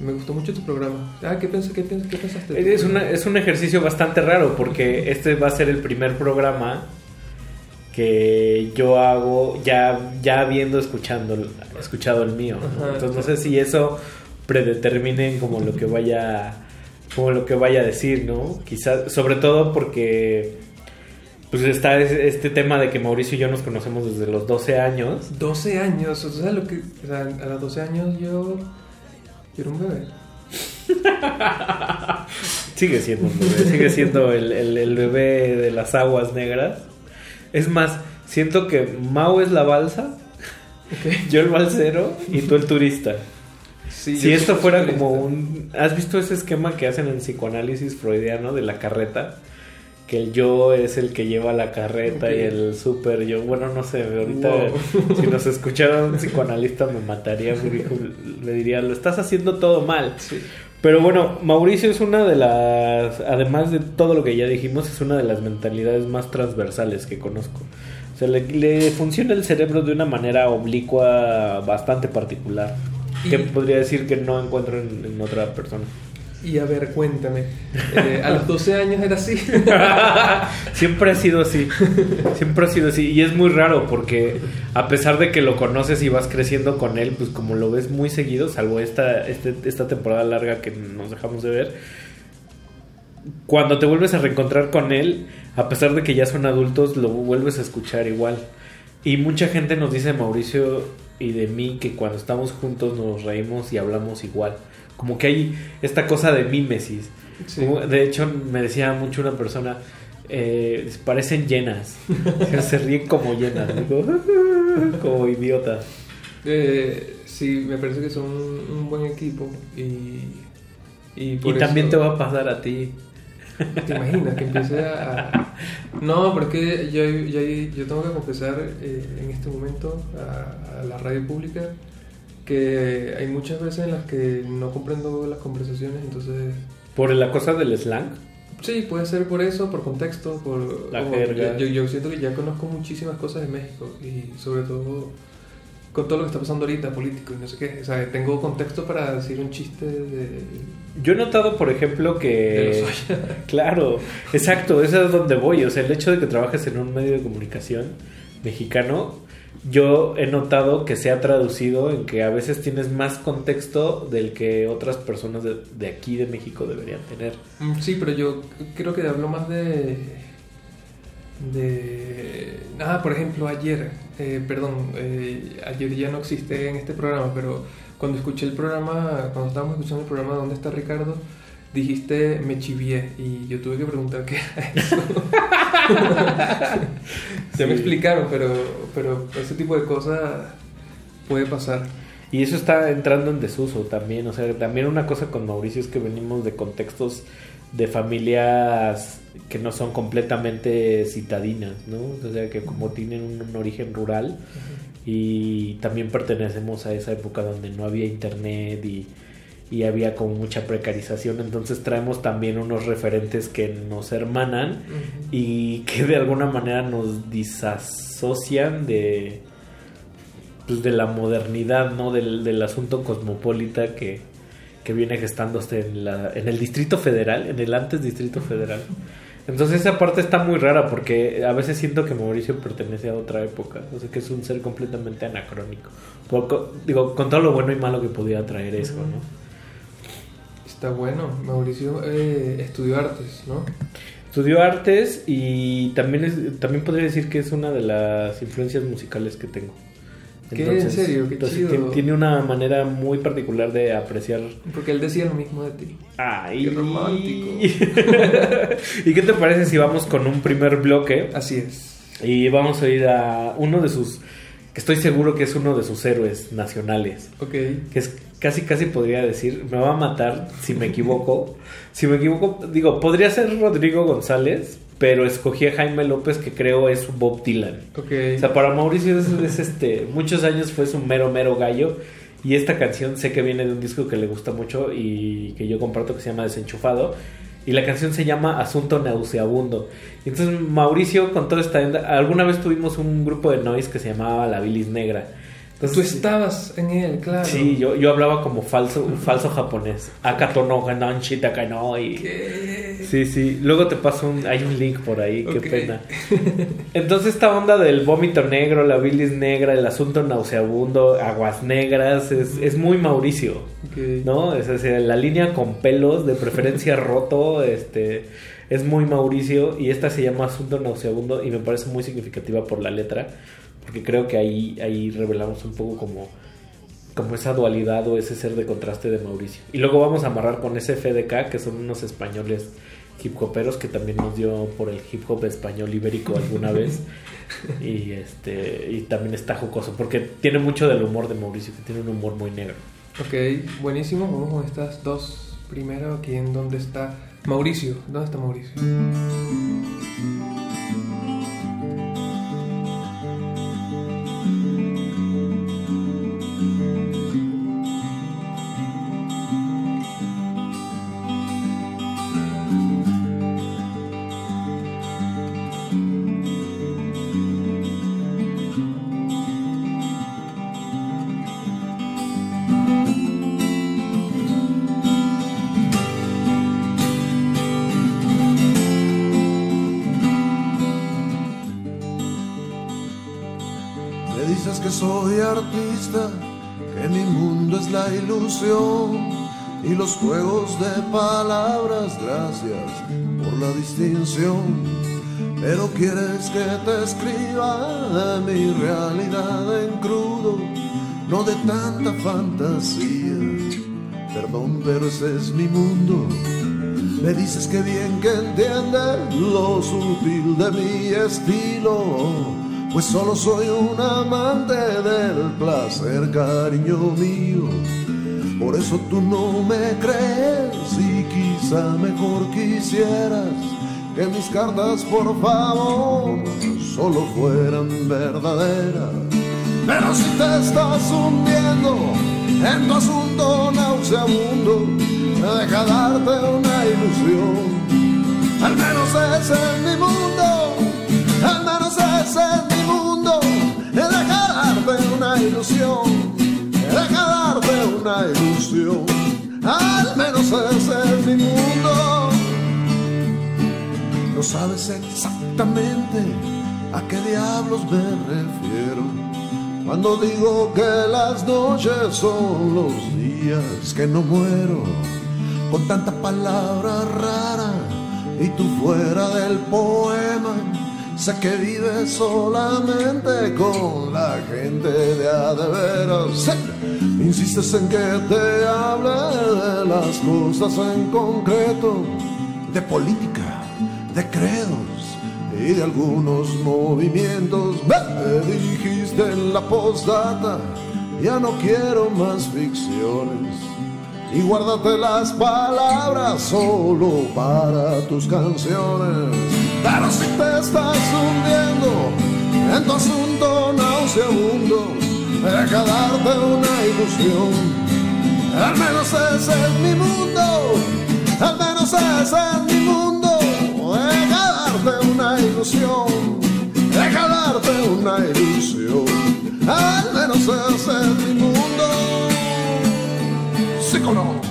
me gustó mucho tu programa. Ah, ¿qué, piensas, qué, piensas, qué pensaste? Es, una- es un ejercicio bastante raro porque este va a ser el primer programa que yo hago ya, ya habiendo escuchando, escuchado el mío. ¿no? Ajá, Entonces no sé si eso predetermine como lo que vaya como lo que vaya a decir, ¿no? Quizás, sobre todo porque pues está es- este tema de que Mauricio y yo nos conocemos desde los 12 años. 12 años, o sea, lo que, o sea, a los 12 años yo era un bebé. Sigue siendo un bebé, sigue siendo el, el- el bebé de las aguas negras. Es más, siento que Mau es la balsa, yo el balsero y tú el turista. Sí, si esto fuera turista. como un... ¿Has visto ese esquema que hacen en psicoanálisis freudiano de la carreta? Que el yo es el que lleva la carreta y el super yo. Bueno, no sé, ahorita Wow. si nos escuchara un psicoanalista me mataría. porque Le diría, lo estás haciendo todo mal. Pero bueno, Mauricio es una de las, además de todo lo que ya dijimos, es una de las mentalidades más transversales que conozco. O sea, le, le funciona el cerebro de una manera oblicua bastante particular. Que podría decir que no encuentro en, en otra persona. Y a ver, cuéntame. eh, a los 12 años era así. Siempre ha sido así. Siempre ha sido así. Y es muy raro porque a pesar de que lo conoces y vas creciendo con él, pues como lo ves muy seguido, salvo esta, este- esta temporada larga que nos dejamos de ver, cuando te vuelves a reencontrar con él, a pesar de que ya son adultos, lo vuelves a escuchar igual. Y mucha gente nos dice Mauricio y de mí que cuando estamos juntos nos reímos y hablamos igual. Como que hay esta cosa de mímesis. Sí. Como- De hecho, me decía mucho una persona, eh, parecen llenas. Se ríen como llenas. Digo, como idiota. Eh, sí, me parece que son un buen equipo. Y, y, por y también eso- te va a pasar a ti. ¿Te imaginas que empiece a... a- No, porque yo, yo, yo tengo que confesar eh, en este momento a, a la radio pública que hay muchas veces en las que no comprendo las conversaciones, entonces... Por la cosa del slang. Sí, puede ser por eso, por contexto, por... La jerga. Yo, yo siento que ya conozco muchísimas cosas de México y sobre todo con todo lo que está pasando ahorita, político y no sé qué. O sea, tengo contexto para decir un chiste de... Yo he notado, por ejemplo, De que... los claro, exacto, eso es donde voy. O sea, el hecho de que trabajes en un medio de comunicación mexicano, yo he notado que se ha traducido en que a veces tienes más contexto del que otras personas de, aquí de México deberían tener. Mm, Sí, pero yo creo que hablo más de. de. Ah, por ejemplo, ayer, eh, perdón, eh, ayer ya no existe en este programa, pero cuando escuché el programa, cuando estábamos escuchando el programa ¿Dónde está Ricardo? Dijiste me chivié y yo tuve que preguntar qué era eso. ya me Sí. explicaron, pero, pero ese tipo de cosas puede pasar. Y eso está entrando en desuso también. O sea, también una cosa con Mauricio es que venimos de contextos de familias que no son completamente citadinas, ¿no? O sea, que como tienen un, origen rural y también pertenecemos a esa época donde no había internet y, y había como mucha precarización. Entonces traemos también unos referentes que nos hermanan y que de alguna manera nos disasocian de pues de la modernidad, ¿no? Del, del asunto cosmopolita que, que viene gestándose en, la, en el Distrito Federal, en el antes Distrito Federal. Entonces esa parte está muy rara porque a veces siento que Mauricio pertenece a otra época, o sea que es un ser completamente anacrónico. Poco- digo, con todo lo bueno y malo que podía traer eso, ¿no? Está bueno. Mauricio eh, estudió artes, ¿no? Estudió artes y también es, también podría decir que es una de las influencias musicales que tengo. ¿Qué? ¿En serio? Qué entonces chido. tiene una manera muy particular de apreciar Porque él decía lo mismo de ti. Ay, Qué romántico. ¿Y qué te parece si vamos con un primer bloque? Así es. Y vamos a ir a uno de sus, que estoy seguro que es uno de sus héroes nacionales. Ok. Que es casi, casi podría decir, me va a matar si me equivoco. si me equivoco, digo, podría ser Rodrigo González, pero escogí a Jaime López, que creo es Bob Dylan. Ok. O sea, para Mauricio es, es, este, muchos años fue su mero, mero gallo. Y esta canción sé que viene de un disco que le gusta mucho y que yo comparto que se llama Desenchufado. Y la canción se llama Asunto Nauseabundo. Entonces Mauricio con toda esta... Alguna vez tuvimos un grupo de noise que se llamaba La Bilis Negra. Entonces, Tú estabas en él, claro. Sí, yo, yo hablaba como falso, falso japonés. Akatono ganon shitaka y Sí, sí. Luego te paso un, hay un link por ahí, qué Ok. pena. Entonces esta onda del vómito negro, la bilis negra, el asunto nauseabundo, aguas negras, es, es muy Mauricio. ¿No? Es decir, la línea con pelos, de preferencia roto, este es muy Mauricio y esta se llama Asunto Nauseabundo y me parece muy significativa por la letra, porque creo que ahí, ahí revelamos un poco como, como esa dualidad o ese ser de contraste de Mauricio. Y luego vamos a amarrar con ese FDK, que son unos españoles hip hoperos que también nos dio por el hip hop español ibérico alguna vez. y este y también está jocoso, porque tiene mucho del humor de Mauricio, que tiene un humor muy negro. Ok, buenísimo. Vamos con estas dos. Primero, aquí en donde está Mauricio. ¿Dónde está Mauricio? Que te escriba de mi realidad en crudo, no de tanta fantasía. Perdón, pero ese es mi mundo. Me dices que bien que entiendes lo sutil de mi estilo. Pues solo soy un amante del placer, cariño mío. Por eso tú no me crees y quizá mejor quisieras que mis cartas, por favor, solo fueran verdaderas. Pero si te estás hundiendo en tu asunto nauseabundo, deja darte una ilusión. Al menos ese es mi mundo, al menos ese es mi mundo. Deja darte una ilusión, deja darte una ilusión. Al menos ese es mi mundo. No sabes exactamente a qué diablos me refiero. Cuando digo que las noches son los días que no muero, con tanta palabra rara y tú fuera del poema, sé que vives solamente con la gente de a Insistes en que te hable de las cosas en concreto, de política, de credos y de algunos movimientos. Me dijiste en la postdata, ya no quiero más ficciones. Y guárdate las palabras solo para tus canciones. Pero si te estás hundiendo en tu asunto nauseabundo, deja darte una ilusión. Al menos ese es mi mundo, al menos ese es mi mundo. Deja darte una ilusión, deja darte una ilusión. Al menos ese es mi mundo. Sí o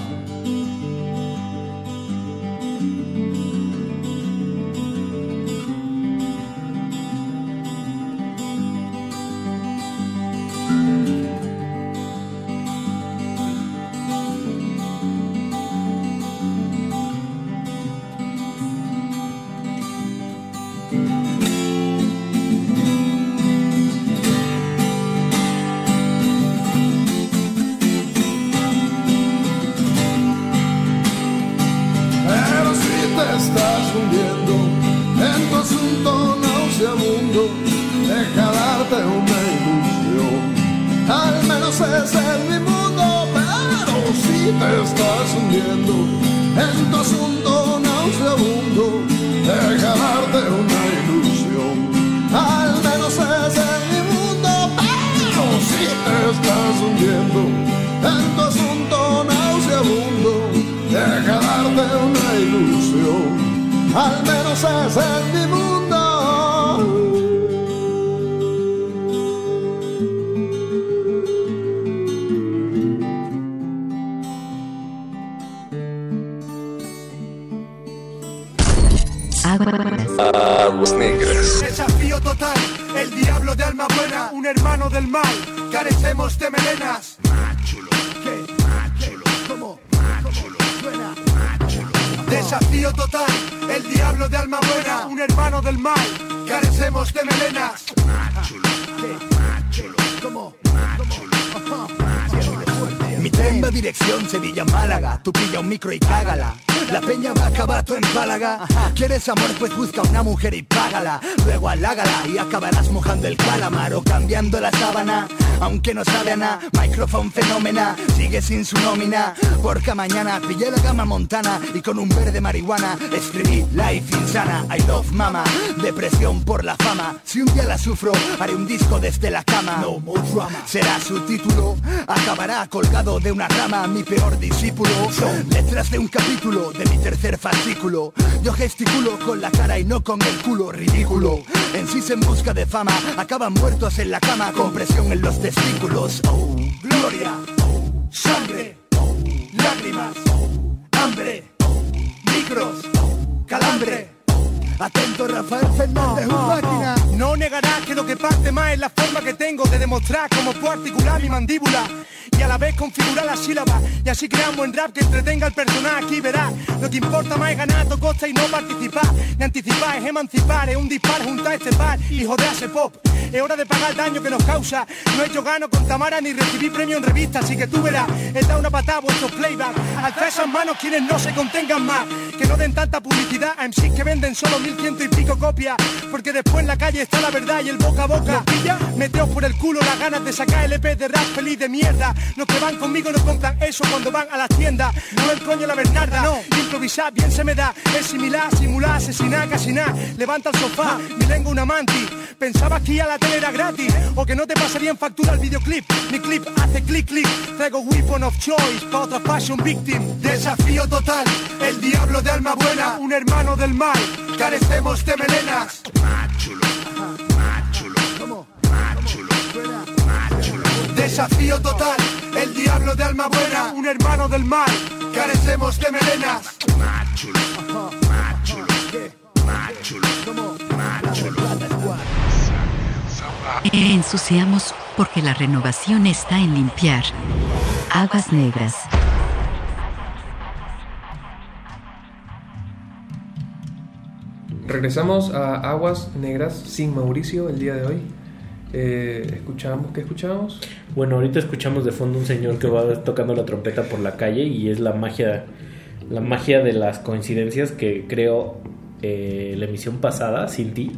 que ¿Quieres amor? Pues busca una mujer y págala. Luego halágala y acabarás mojando el calamar O cambiando la sábana. Aunque no sabe a nada Microphone fenómena. Sigue sin su nómina Porque mañana pillé la gama montana Y con un verde marihuana Escribí Life Insana I love mama. Depresión por la fama Si un día la sufro Haré un disco desde la cama. No more drama. Será su título Acabará colgado de una rama mi peor discípulo. Son letras de un capítulo de mi tercer fascículo. Yo gesticulo con la cara y no con el culo ridículo. En sí en busca de fama Acaban muertos en la cama con presión en los testículos. Oh, gloria, oh, sangre, oh, lágrimas, hambre, micros, calambre Atento, Rafael Fernández, un máquina. No negarás que lo que parte más es la forma que tengo de demostrar cómo puedo articular mi mandíbula y a la vez configurar las sílabas y así crear un buen rap que entretenga al personaje aquí verás lo que importa más es ganar tu costa y no participar. Ni anticipar es emancipar es un disparo junto a este par. Y joder a ese pop es hora de pagar el daño que nos causa. No he hecho gano con Tamara ni recibí premio en revista así que tú verás dado una patada a vuestros playback. Alza esas manos quienes no se contengan más que no den tanta publicidad a MCs que venden solo mil ciento y pico copias porque después en la calle está la verdad y el boca a boca. Pilla meteos por el culo las ganas de sacar LP de rap feliz de mierda. Los que van conmigo no compran eso cuando van a las tiendas. No el coño la Bernarda no. improvisar bien se me da. Es similar simular asesinar casi nada. Levanta el sofá mi lengua una manti pensabas que a la tele era gratis o que no te pasaría en factura el videoclip. Mi clip hace clic clic. Traigo weapon of choice pa' otra fashion victim. Desafío total el diablo de alma buena un hermano del mal carecemos de melenas Desafío total, el diablo de alma buena, un hermano del mal, carecemos de melenas. Ensuciamos porque la renovación está en limpiar. Aguas negras. Regresamos a Aguas Negras sin Mauricio el día de hoy. Eh, escuchamos, ¿qué escuchamos? Bueno, ahorita escuchamos de fondo un señor que va tocando la trompeta por la calle y es la magia, la magia de las coincidencias que creo eh, la emisión pasada, sin ti,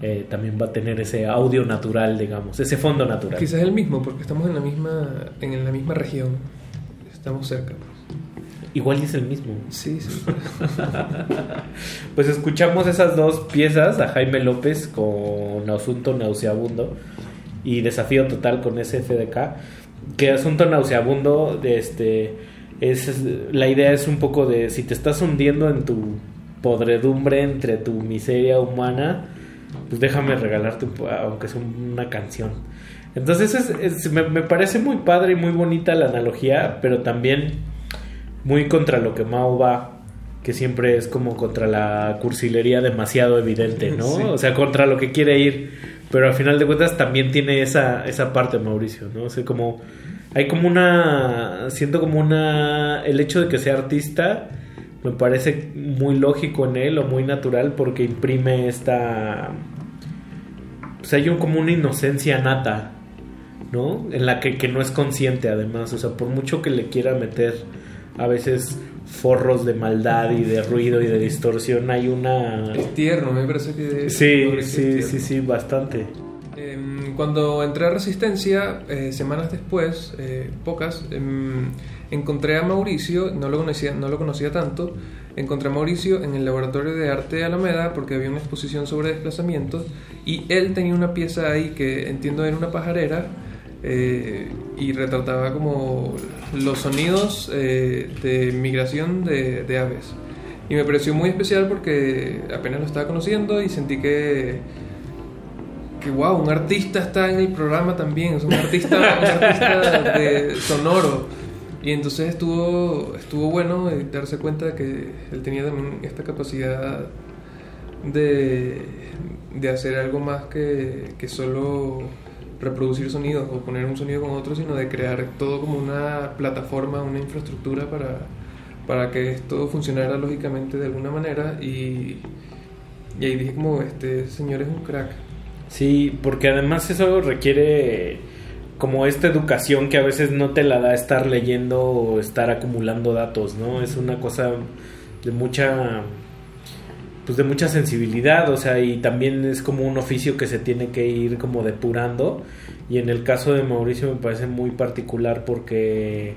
eh, también va a tener ese audio natural, digamos, ese fondo natural. Quizás el mismo, porque estamos en la misma, en la misma región. Estamos cerca. Igual es el mismo. Sí, sí. pues escuchamos esas dos piezas a Jaime López con Asunto Nauseabundo y Desafío Total con SFDK. Que Asunto Nauseabundo, este, es, la idea es un poco de si te estás hundiendo en tu podredumbre, entre tu miseria humana, pues déjame regalarte, aunque sea una canción. Entonces es- es- me, me parece muy padre y muy bonita la analogía, pero también muy contra lo que Mao va, que siempre es como contra la cursilería demasiado evidente, ¿no? Sí. O sea, contra lo que quiere ir, pero al final de cuentas también tiene esa, esa parte, Mauricio, ¿no? O sea, como hay como una, siento como una, el hecho de que sea artista me parece muy lógico en él o muy natural porque imprime esta, pues hay un, como una inocencia nata, ¿no? En la que, que no es consciente además, o sea, por mucho que le quiera meter a veces forros de maldad y de ruido y de distorsión, hay una... Es tierno, me parece que... Sí, sí, sí, sí, bastante. Em, Cuando entré a Resistencia, eh, semanas después, eh, pocas, em, encontré a Mauricio, no lo, conocía, no lo conocía tanto, encontré a Mauricio en el laboratorio de arte de Alameda porque había una exposición sobre desplazamientos y él tenía una pieza ahí que entiendo era una pajarera eh, y retrataba como los sonidos eh, de migración de, de aves. Y me pareció muy especial porque apenas lo estaba conociendo y sentí que que wow, un artista está en el programa también, es un artista, un artista de sonoro. Y entonces estuvo, estuvo bueno darse cuenta de que él tenía también esta capacidad de, de hacer algo más que, que solo reproducir sonidos o poner un sonido con otro, sino de crear todo como una plataforma, una infraestructura para, para que esto funcionara lógicamente de alguna manera. Y, y ahí dije como, este señor es un crack. Sí, porque además eso requiere como esta educación que a veces no te la da estar leyendo o estar acumulando datos, ¿no? Es una cosa de mucha pues de mucha sensibilidad, o sea, y también es como un oficio que se tiene que ir como depurando y en el caso de Mauricio me parece muy particular porque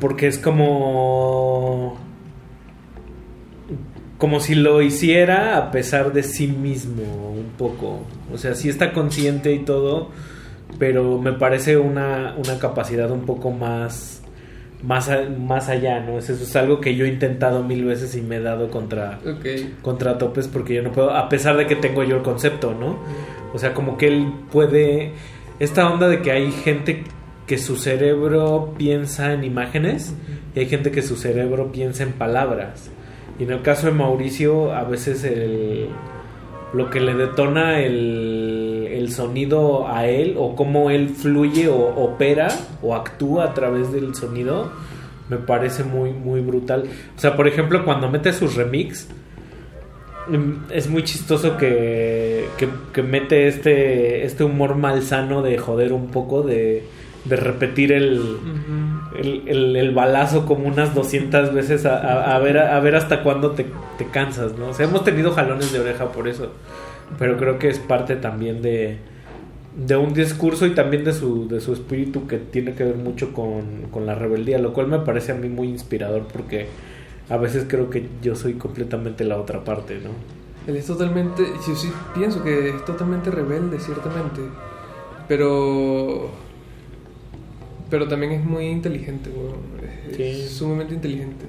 porque es como como si lo hiciera a pesar de sí mismo un poco. O sea, sí está consciente y todo, pero me parece una, una capacidad un poco más, más, a- más allá, ¿no? Eso es algo que yo he intentado mil veces y me he dado contra, contra topes porque yo no puedo, a pesar de que tengo yo el concepto, ¿no? O sea, como que él puede... Esta onda de que hay gente que su cerebro piensa en imágenes y hay gente que su cerebro piensa en palabras. Y en el caso de Mauricio, a veces el, lo que le detona el, el sonido a él o cómo él fluye o opera o actúa a través del sonido me parece muy muy brutal. O sea, por ejemplo, cuando mete sus remix mm, es muy chistoso que, que, que mete este este humor malsano de joder un poco de de repetir el, el, el- el balazo como unas 200 veces a, a- a ver, a ver hasta cuándo te, te cansas, ¿no? O sea, hemos tenido jalones de oreja por eso, pero creo que es parte también de, de un discurso y también de su, de su espíritu que tiene que ver mucho con, con la rebeldía, lo cual me parece a mí muy inspirador porque a veces creo que yo soy completamente la otra parte, ¿no? Él es totalmente, yo sí pienso que es totalmente rebelde, ciertamente. Pero. Pero también es muy inteligente, weón. Es, es sumamente inteligente.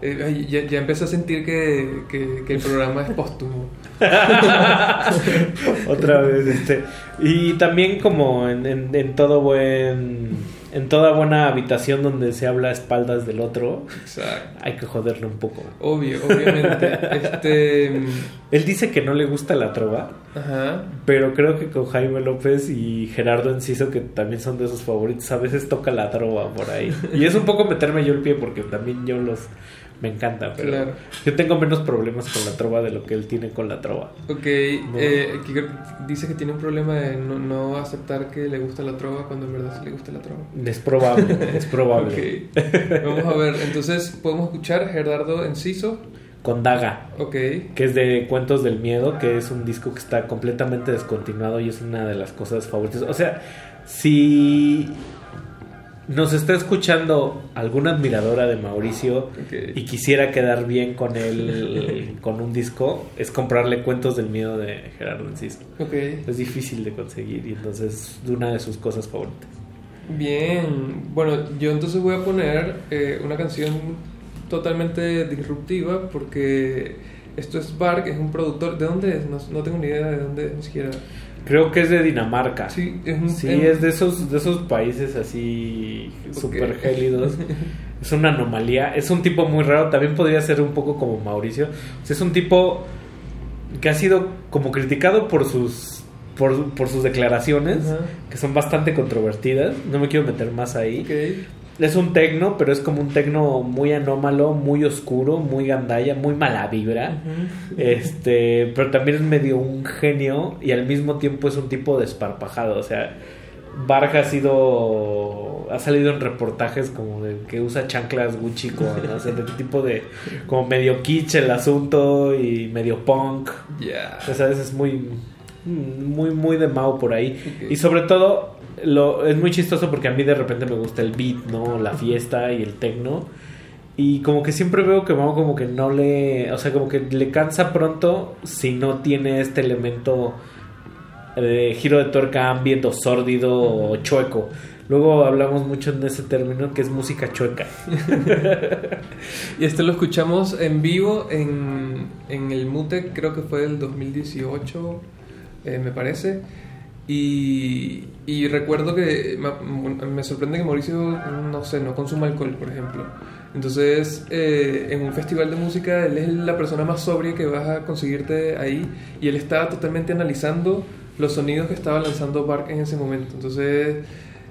Eh, ya, ya empecé a sentir que, que, que el programa es póstumo. Otra vez, este. Y también como en, en- en todo buen. En toda buena habitación donde se habla a espaldas del otro, hay que joderle un poco. Obvio, obviamente. Este. Él dice que no le gusta la trova, Ajá. pero creo que con Jaime López y Gerardo Enciso, que también son de sus favoritos, a veces toca la trova por ahí. Y es un poco meterme yo el pie porque también yo los. Me encanta, pero Claro. yo tengo menos problemas con la trova de lo que él tiene con la trova. Ok, eh, que creo- dice que tiene un problema de no, no aceptar que le gusta la trova cuando en verdad sí le gusta la trova. Es probable, es probable. Ok. Vamos a ver, entonces podemos escuchar Gerardo Enciso. Con Daga. Ok. Que es de Cuentos del Miedo, que es un disco que está completamente descontinuado y es una de las cosas favoritas. O sea, si nos está escuchando alguna admiradora de Mauricio y quisiera quedar bien con él con un disco, es comprarle Cuentos del Miedo de Gerardo Enciso. Ok. Es difícil de conseguir y entonces es una de sus cosas favoritas. Bien, bueno, yo entonces voy a poner eh, una canción totalmente disruptiva porque esto es Bark, es un productor. ¿De dónde es? No, no tengo ni idea de dónde es, ni siquiera. Creo que es de Dinamarca. Sí, es, un- Sí, es de esos, de esos países así súper gélidos. Es una anomalía. Es un tipo muy raro. También podría ser un poco como Mauricio. O sea, es un tipo que ha sido como criticado por sus por, por sus declaraciones, que son bastante controvertidas. No me quiero meter más ahí. Es un tecno, pero es como un tecno muy anómalo, muy oscuro, muy gandalla, muy mala vibra. Este, pero también es medio un genio y al mismo tiempo es un tipo desparpajado. O sea, Barja ha sido. ha salido en reportajes como de que usa chanclas Gucci con. o sea, de tipo de. como medio kitsch el asunto y medio punk. Ya. O sea, es muy. muy, muy de Mao por ahí. Y sobre todo. Lo, es muy chistoso porque a mí de repente me gusta el beat, ¿no? La fiesta y el techno. Y como que siempre veo que Mao como que no le... O sea, como que le cansa pronto si no tiene este elemento de giro de tuerca, ambiente o sórdido o chueco. Luego hablamos mucho en ese término que es música chueca. Y este lo escuchamos en vivo en, en el Mute, creo que fue del 2018, eh, me parece. Y, y recuerdo que me, me sorprende que Mauricio, no sé, no consuma alcohol, por ejemplo. Entonces, eh, en un festival de música, él es la persona más sobria que vas a conseguirte ahí. Y él estaba totalmente analizando los sonidos que estaba lanzando Bark en ese momento. Entonces,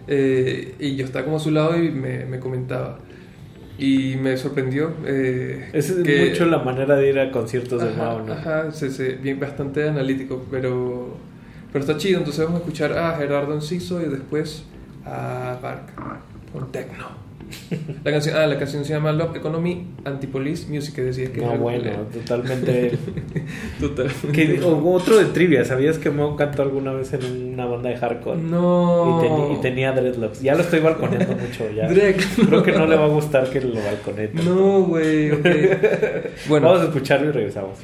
eh, y yo estaba como a su lado y me, me comentaba. Y me sorprendió. Eh, Es que- mucho la manera de ir a conciertos de Ajá, Mao, ¿no? Ajá, sí, sí, bien, bastante analítico, pero, pero está chido. Entonces vamos a escuchar a Gerardo Enciso y después a Bark con Tecno. La canción, ah, la canción se llama Love Economy Antipolice Music, que decía que No, bueno, que- totalmente. Totalmente. Que- o- otro de trivia, ¿sabías que Mao cantó alguna vez en una banda de hardcore? No. Y, teni- y tenía dreadlocks. Ya lo estoy balconeando mucho. Ya. Creo que no le va a gustar que lo balconee. tanto. No, güey, ok. Bueno. Vamos a escucharlo y regresamos.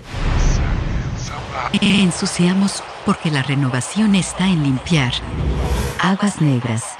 Ensuciamos porque la renovación está en limpiar. Aguas negras.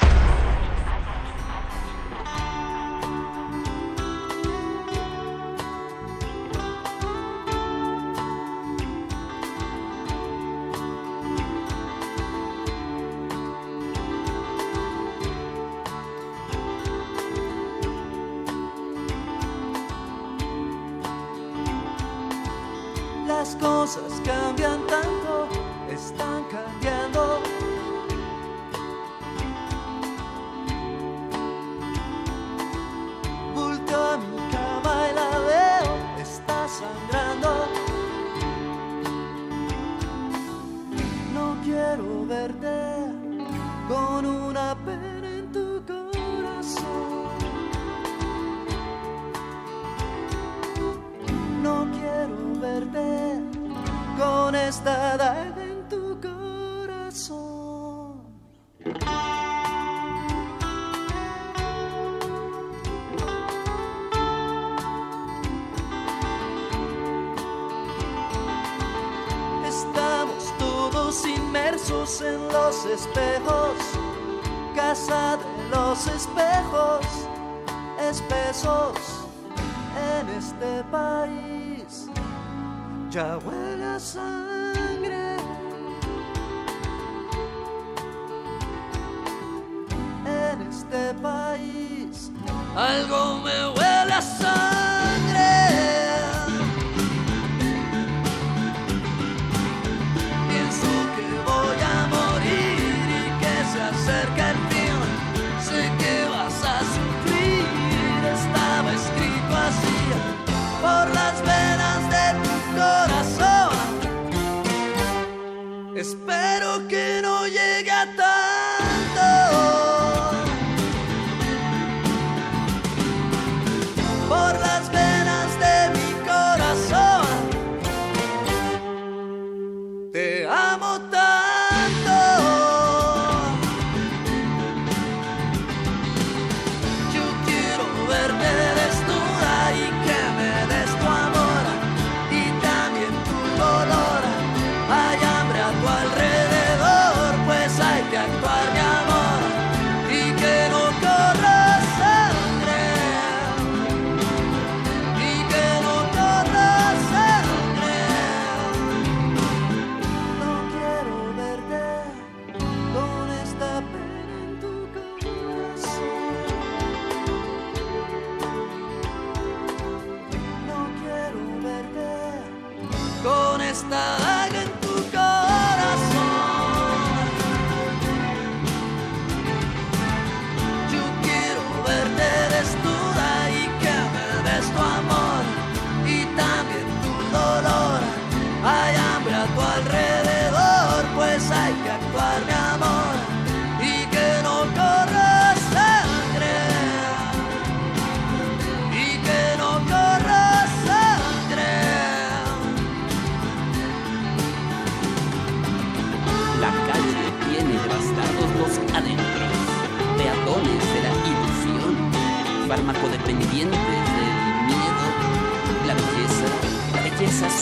Daga en tu corazón. Estamos todos inmersos en los espejos, casa de los espejos, espesos en este país. Ya huele a. algo me huele a sangre. Pienso que voy a morir y que se acerca el fin. Sé que vas a sufrir, estaba escrito así por las venas de tu corazón. Espero que no llegue a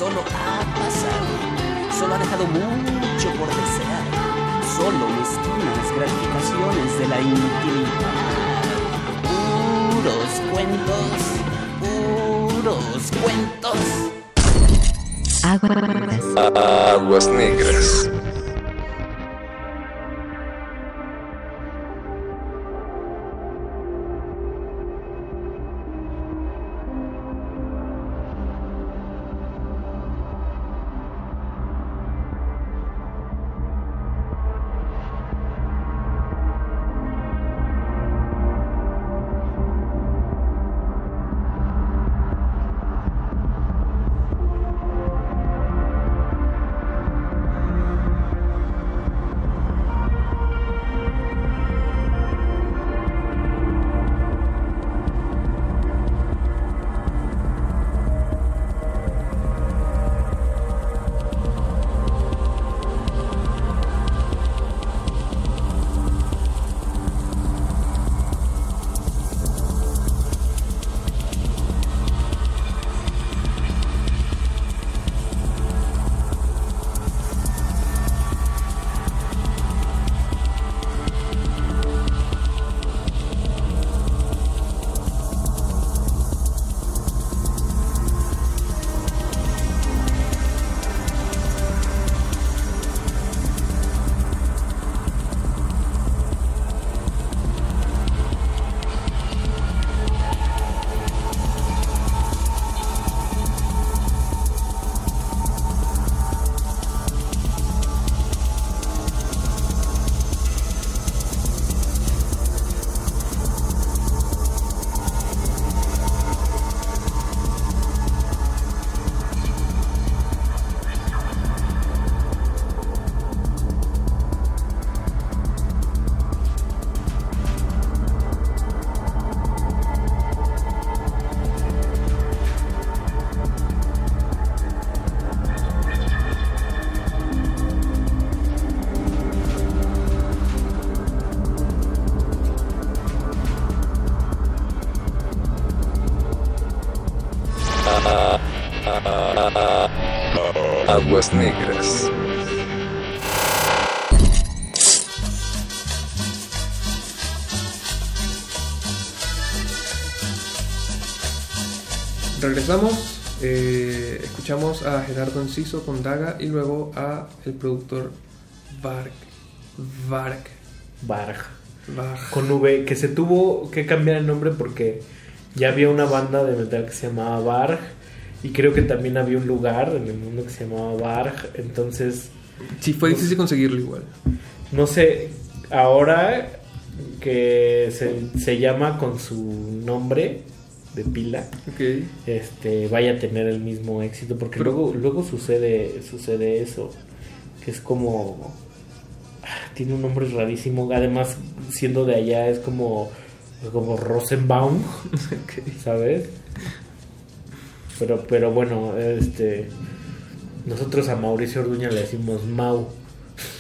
solo ha pasado, solo ha dejado mucho por desear, solo mezquinas gratificaciones de la intimidad. Puros cuentos, puros cuentos. Aguas negras. Aguas negras. Regresamos, eh, escuchamos a Gerardo Enciso con Daga y luego a el productor Varg. Varg. Varg. Varg. Con V, que se tuvo que cambiar el nombre porque ya había una banda de metal que se llamaba Varg y creo que también había un lugar en el mundo que se llamaba Varg, entonces... Sí, fue difícil conseguirlo igual. No sé, ahora que se, se llama con su nombre de pila, este vaya a tener el mismo éxito porque luego luego sucede sucede eso que es como ah, tiene un nombre rarísimo además siendo de allá es como como Rosenbaum sabes pero pero bueno este nosotros a Mauricio Orduña le decimos Mau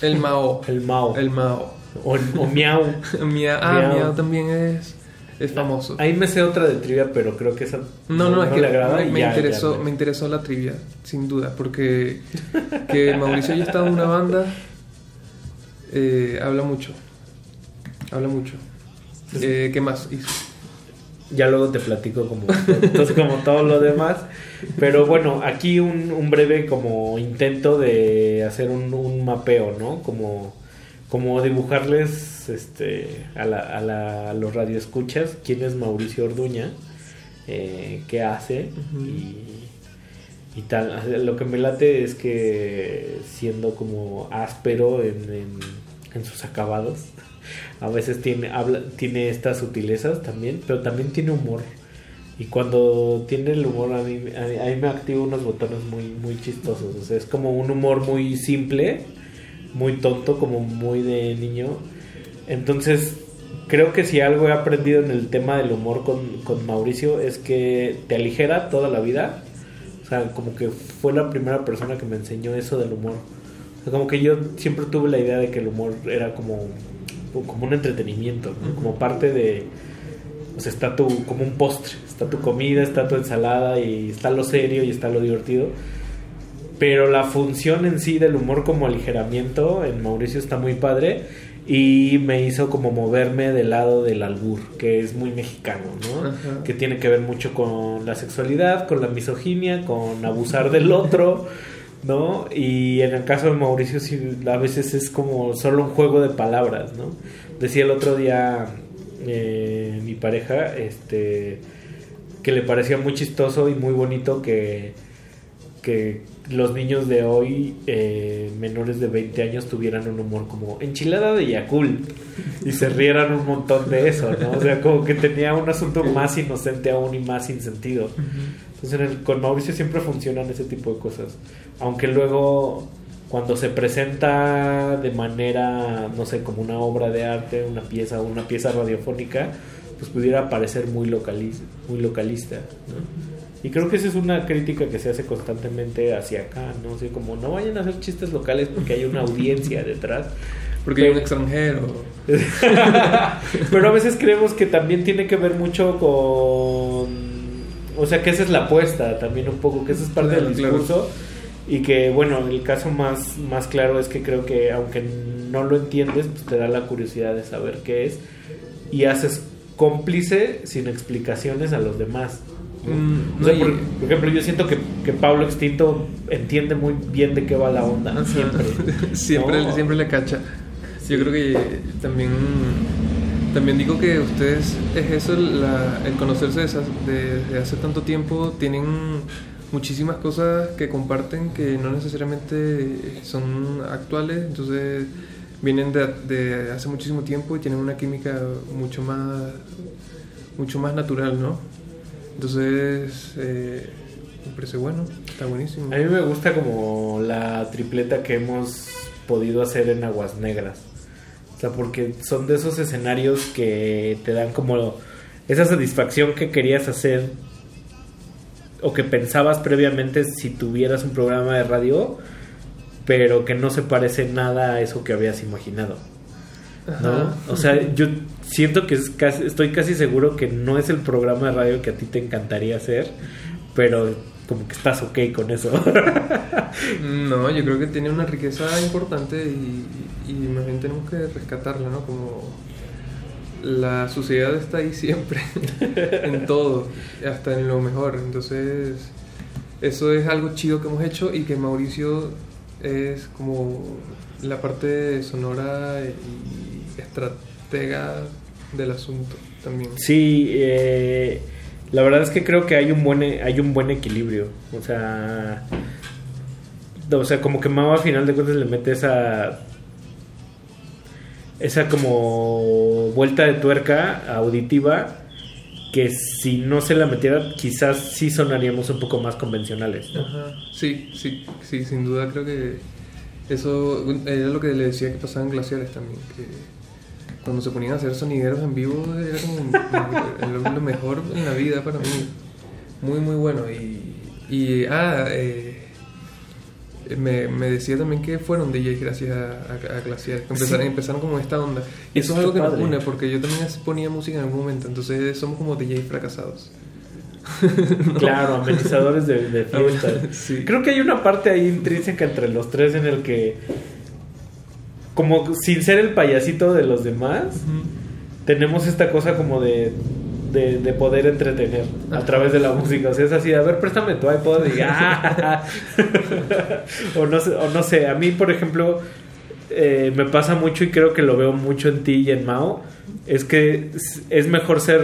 El Mao. el Mau El Mao. o, o Miau Mia- ah, Miau. Miau también es, es famoso. ahí me sé otra de trivia pero creo que esa No, no, es que le agrada me, me ya- ya interesó, me- me interesó la trivia, sin duda, porque que Mauricio haya estado en una banda eh, habla mucho. Habla mucho. Eh, ¿Qué más hizo? Ya luego te platico como, entonces como todo lo demás. Pero bueno, aquí un, un breve como intento de hacer un, un mapeo, ¿no? Como, como dibujarles este, a, la, a, la- a los radioescuchas quién es Mauricio Orduña, eh, qué hace y, y tal. Lo que me late es que siendo como áspero en, en, en sus acabados, a veces tiene, habla, tiene estas sutilezas también, pero también tiene humor. Y cuando tiene el humor, a mí, a mí- me activa unos botones muy, muy chistosos. O sea, es como un humor muy simple, muy tonto, como muy de niño. Entonces, creo que si algo he aprendido en el tema del humor con, con Mauricio es que te aligera toda la vida. O sea, como que fue la primera persona que me enseñó eso del humor. Como que yo siempre tuve la idea de que el humor era como, como un entretenimiento, ¿no? como parte de... O sea, está tu, como un postre, está tu comida, está tu ensalada y está lo serio y está lo divertido. Pero la función en sí del humor como aligeramiento en Mauricio está muy padre y me hizo como moverme del lado del albur, que es muy mexicano, ¿no? Ajá. Que tiene que ver mucho con la sexualidad, con la misoginia, con abusar del otro, ¿no? Y en el caso de Mauricio sí, a veces es como solo un juego de palabras, ¿no? Decía el otro día eh, mi pareja, este, que le parecía muy chistoso y muy bonito que, que los niños de hoy, eh, menores de 20 años, tuvieran un humor como enchilada de Yakult y se rieran un montón de eso, ¿no? O sea, como que tenía un asunto más inocente aún y más sin sentido. Entonces, en el- con Mauricio siempre funcionan ese tipo de cosas. Aunque luego, cuando se presenta de manera, no sé, como una obra de arte, una pieza, una pieza radiofónica, pues pudiera parecer muy, localiz muy localista, ¿no? Y creo que esa es una crítica que se hace constantemente hacia acá, ¿no? O sea, como no vayan a hacer chistes locales porque hay una audiencia detrás. Porque hay un extranjero. Pero a veces creemos que también tiene que ver mucho con... O sea, que esa es la apuesta también un poco, que esa es parte Claro, del claro. discurso. Y que, bueno, el caso más, más claro es que creo que aunque no lo entiendes, pues te da la curiosidad de saber qué es. Y haces cómplice sin explicaciones a los demás. ¿No? Mm, O sea, no, y- por, por ejemplo, yo siento que, que Pablo Extinto entiende muy bien de qué va la onda, siempre. siempre, ¿no? siempre le cacha. Yo creo que también también digo que ustedes es eso la- el conocerse de, esas- de- de hace tanto tiempo tienen muchísimas cosas que comparten que no necesariamente son actuales entonces vienen de, de hace muchísimo tiempo y tienen una química mucho más mucho más natural no entonces eh, me parece bueno está buenísimo A mí me gusta como la tripleta que hemos podido hacer en Aguas Negras. O sea, porque son de esos escenarios que te dan como esa satisfacción que querías hacer o que pensabas previamente si tuvieras un programa de radio, pero que no se parece nada a eso que habías imaginado. ¿No? O sea, yo siento que es casi, estoy casi seguro que no es el programa de radio que a ti te encantaría hacer, pero como que estás ok con eso. No, yo creo que tiene una riqueza importante y, y más bien tenemos que rescatarla, ¿no? Como la sociedad está ahí siempre, en todo, hasta en lo mejor. Entonces, eso es algo chido que hemos hecho y que Mauricio es como la parte sonora y estratega del asunto también. Sí, eh, la verdad es que creo que hay un buen hay un buen equilibrio. O sea, o sea, como que Mau a final de cuentas le mete esa esa como vuelta de tuerca auditiva que si no se la metiera quizás sí sonaríamos un poco más convencionales. ¿no? Ajá. Sí, sí, sí, sin duda creo que eso era lo que le decía que pasaba en Glaciares también, que cuando se ponían a hacer sonideros en vivo era como lo, lo mejor en la vida para mí. Muy, muy bueno. Y, y ah, eh, me, me decía también que fueron DJs gracias a, a, a Glaciares, que empezaron, Sí. empezaron como esta onda. Y eso es algo que nos padre. une, porque yo también ponía música en algún momento, entonces somos como DJs fracasados. Claro, amenizadores de, de fiestas. Sí. Creo que hay una parte ahí intrínseca entre los tres en el que, como sin ser el payasito de los demás, tenemos esta cosa como de, de, de poder entretener a través de la música. O sea, es así, a ver, préstame tu iPod y ah. o, no sé, o no sé, a mí, por ejemplo, eh, me pasa mucho y creo que lo veo mucho en ti y en Mao, es que es- mejor ser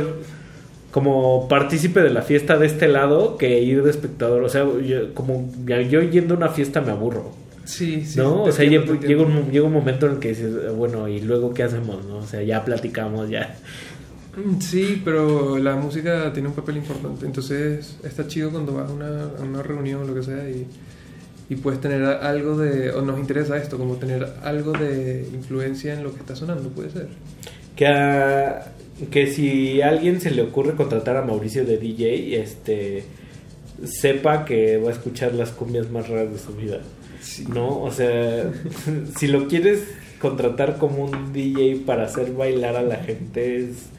como partícipe de la fiesta de este lado que ir de espectador. O sea, yo, como yo yendo a una fiesta me aburro. Sí, sí. ¿No? O sea, entiendo, llega, un, llega un momento en el que dices, bueno, ¿y luego qué hacemos? ¿no? O sea, ya platicamos, ya. Mm, Sí, pero la música tiene un papel importante. Entonces está chido cuando vas a una, a una reunión o lo que sea y, y puedes tener algo de. o nos interesa esto, como tener algo de influencia en lo que está sonando, puede ser. Que, a- que si a alguien se le ocurre contratar a Mauricio de DJ, este sepa que va a escuchar las cumbias más raras de su vida. ¿No? O sea, si lo quieres contratar como un DJ para hacer bailar a la gente es,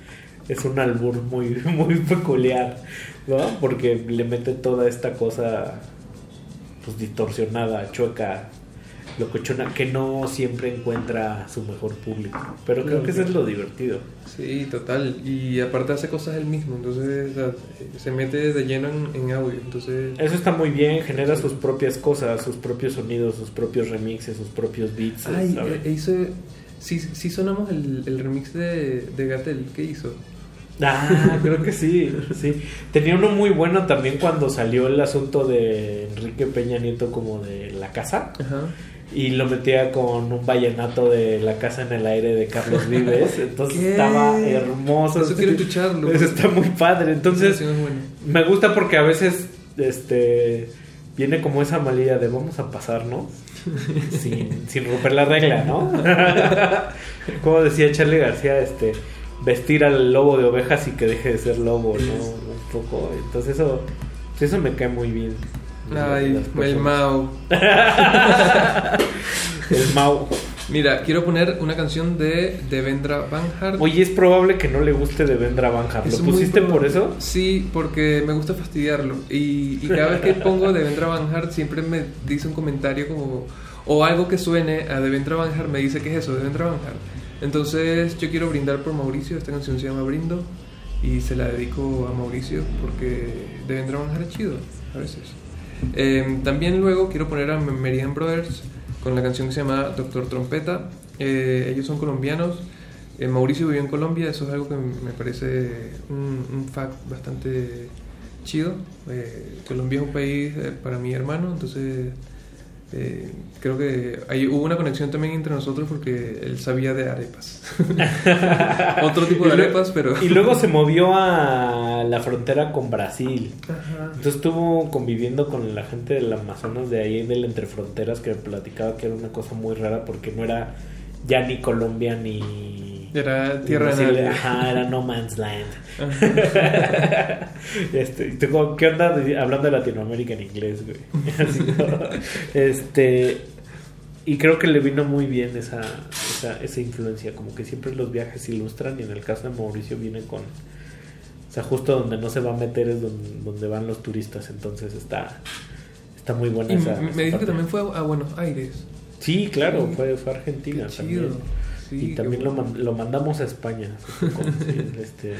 es un albur muy, muy peculiar, ¿no? Porque le mete toda esta cosa pues distorsionada, chueca, locochona, que no siempre encuentra su mejor público. Pero creo que eso es lo divertido. Sí, total. Y aparte hace cosas él mismo, entonces o sea, se mete de lleno en, en audio. Entonces, Eso está muy bien, genera sus propias cosas, sus propios sonidos, sus propios remixes, sus propios beats. Ay, ¿sabes? e- hizo. Sí, sí sonamos el, el remix de, de Gatel. ¿Qué hizo? Ah, creo que sí, sí. Tenía uno muy bueno también cuando salió el asunto de Enrique Peña Nieto como de la casa. Ajá. Y lo metía con un vallenato de la casa en el aire de Carlos Vives. Entonces ¿Qué? estaba hermoso. Eso quiero escucharlo. Eso está muy padre. Entonces, me gusta porque a veces este viene como esa malilla de vamos a pasarnos sin, sin romper la regla, ¿no? como decía Charlie García, este vestir al lobo de ovejas y que deje de ser lobo, ¿no? Un poco. Entonces eso, eso me cae muy bien. Ay, Las el. Mao. el Mao. Mira, quiero poner una canción de Devendra Banhart. Oye, es probable que no le guste de Vendra Banhart. ¿Lo Es pusiste por eso? Sí, porque me gusta fastidiarlo. Y, y cada vez que pongo Devendra Banhart siempre me dice un comentario como... O algo que suene a Devendra Banhart me dice, ¿qué es eso? Devendra Banhart. Entonces yo quiero brindar por Mauricio. Esta canción se llama Brindo. Y se la dedico a Mauricio porque Devendra Banhart es chido a veces. Eh, también luego quiero poner a Meridian Brothers con la canción que se llama Doctor Trompeta. Eh, ellos son colombianos. Eh, Mauricio vivió en Colombia, eso es algo que me parece un, un fact bastante chido. Eh, Colombia es un país para mi hermano, entonces eh, creo que hay, hubo una conexión también entre nosotros porque él sabía de arepas. Otro tipo de arepas, pero... Y luego se movió a la frontera con Brasil. Ajá. Entonces estuvo conviviendo con la gente del Amazonas de ahí del entre fronteras que me platicaba que era una cosa muy rara porque no era ya ni Colombia ni era tierra de. Ajá, era No Man's Land. este, ¿tú, ¿Qué onda hablando de Latinoamérica en inglés, güey? Así, ¿no? este, y creo que le vino muy bien esa, esa, esa influencia. Como que siempre los viajes ilustran y en el caso de Mauricio viene con... O sea, justo donde no se va a meter es donde, van los turistas. Entonces está, está muy buena esa. Me, esa dijo que también fue a Buenos Aires. Sí, claro, fue, fue Argentina. Qué chido. También. Y también lo, man, lo, mandamos a España. Este,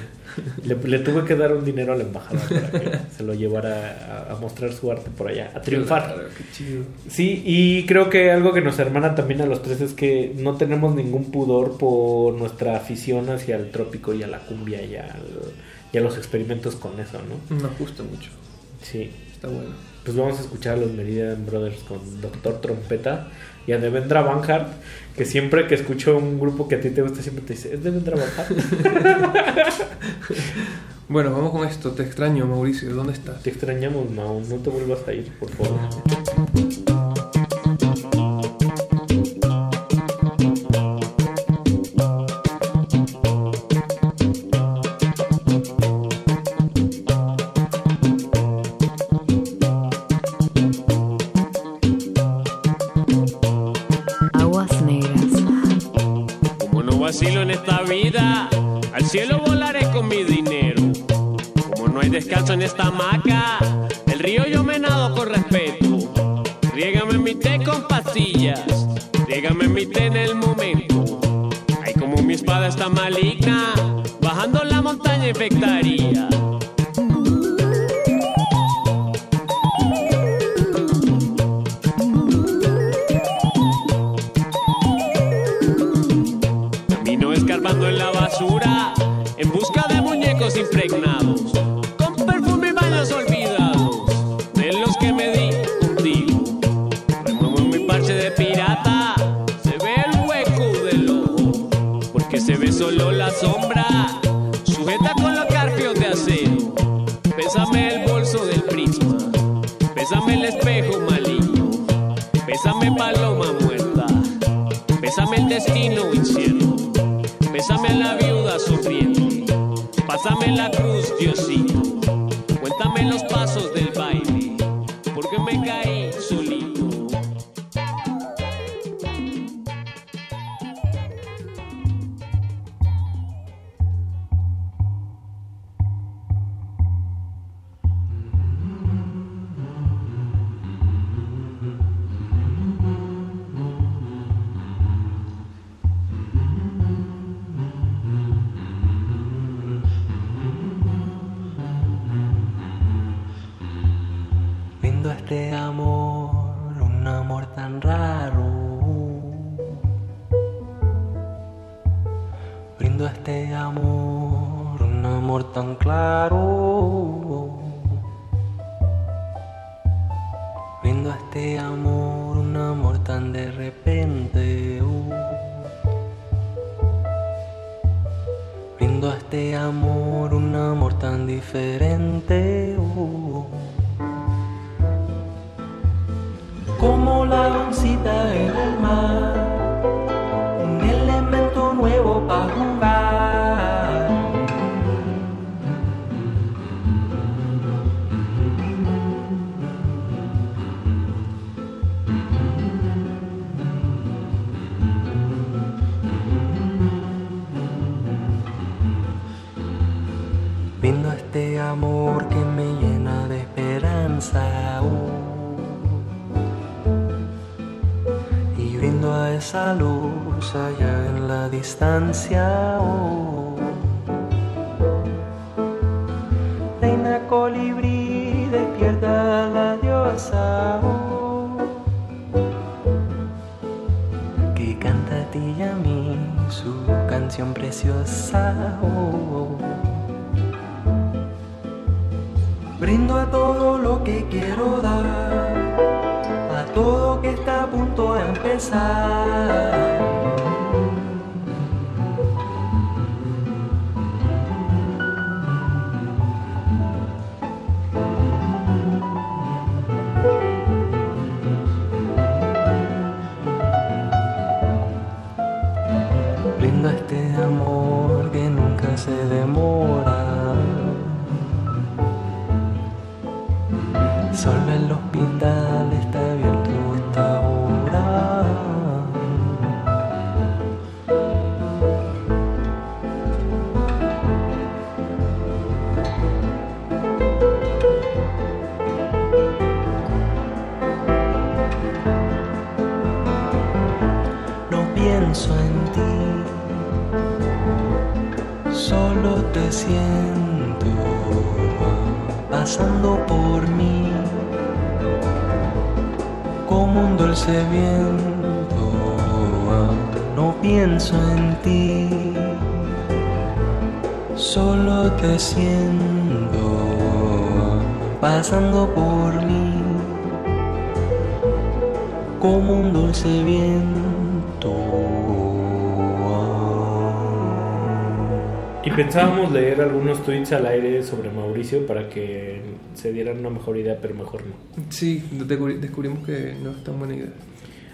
le, tuve que dar un dinero a la embajada para que se lo llevara a, mostrar su arte por allá, a triunfar. Qué chido. Sí, y creo que algo que nos hermana también a los tres es que no tenemos ningún pudor por nuestra afición hacia el trópico y a la cumbia y, al, y a los experimentos con eso, ¿no? Nos gusta mucho. Sí. Está bueno. Pues vamos a escuchar a los Meridian Brothers con Doctor Trompeta y a Devendra Banhart, que siempre que escucho un grupo que a ti te gusta, siempre te dice, ¿es Devendra Banhart? bueno, vamos con esto. Te extraño, Mauricio. ¿Dónde estás? Te extrañamos, Mau. No te vuelvas a ir, por favor. distancia. Pensábamos leer algunos tweets al aire sobre Mauricio para que se dieran una mejor idea, pero mejor no. Sí, descubri- descubrimos que no es tan buena idea.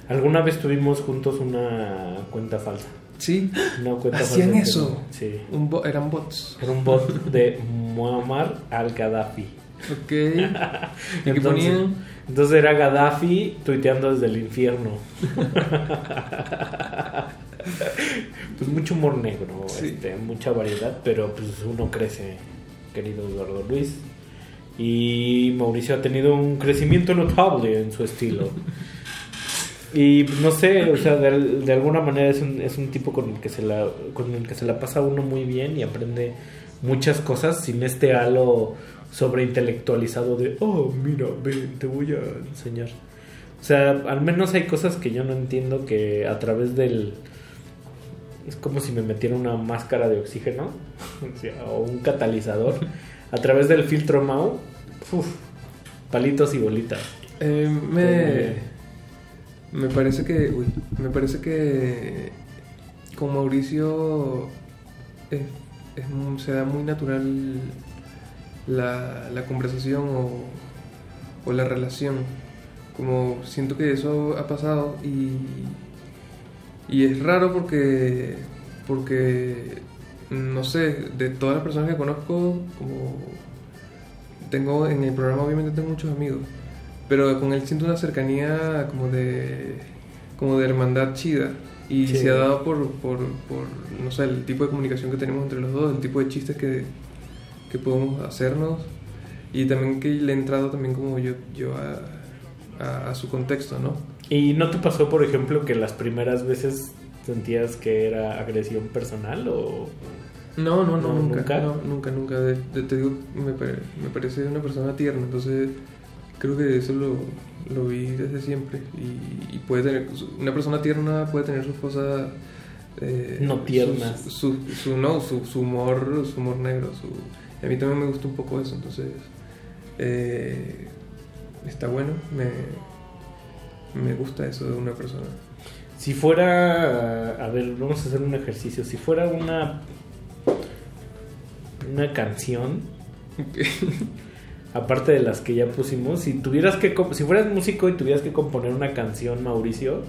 Alguna vez tuvimos juntos una cuenta falsa. Sí, Una cuenta hacían falsa eso. no- Sí. Un bo- eran bots. Era un bot de Muammar al-Gaddafi. Ok. ¿Y qué ponían? entonces era Gaddafi tuiteando desde el infierno. pues mucho humor negro, este, mucha variedad, pero pues uno crece, querido Eduardo Luis. Y Mauricio ha tenido un crecimiento notable en su estilo. Y no sé, o sea, de, de alguna manera es un, es un tipo con el, que se la, con el que se la pasa uno muy bien y aprende muchas cosas sin este halo sobreintelectualizado de, oh, mira, ven, te voy a enseñar. O sea, al menos hay cosas que yo no entiendo que a través del... Es como si me metiera una máscara de oxígeno o un catalizador. A través del filtro MAU, uf, palitos y bolitas. Eh, me, me parece que. Uy, me parece que. Con Mauricio. es- es se da muy natural la, la conversación o, o la relación. Como siento que eso ha pasado y. Y es raro porque. Porque. No sé, de todas las personas que conozco, como tengo en el programa obviamente tengo muchos amigos, pero con él siento una cercanía como de como de hermandad chida y Sí. se ha dado por, por, por, no sé, el tipo de comunicación que tenemos entre los dos, el tipo de chistes que, que podemos hacernos y también que le he entrado también como yo, yo a, a, a su contexto, ¿no? ¿Y no te pasó, por ejemplo, que las primeras veces sentías que era agresión personal o...? No, no, no, No, nunca, nunca. no, nunca, nunca. De- de- te digo, me, pare- me parece una persona tierna, entonces creo que eso lo, lo vi desde siempre. Y, y puede tener, una persona tierna puede tener sus cosas... eh, No tiernas. Su, su, su- no, su, su humor, su humor negro. A mí también me gusta un poco eso, entonces eh, está bueno, me, me gusta eso de una persona. Si fuera, a ver, vamos a hacer un ejercicio. Si fuera una una canción, aparte de las que ya pusimos, si tuvieras que, si fueras músico y tuvieras que componer una canción, Mauricio,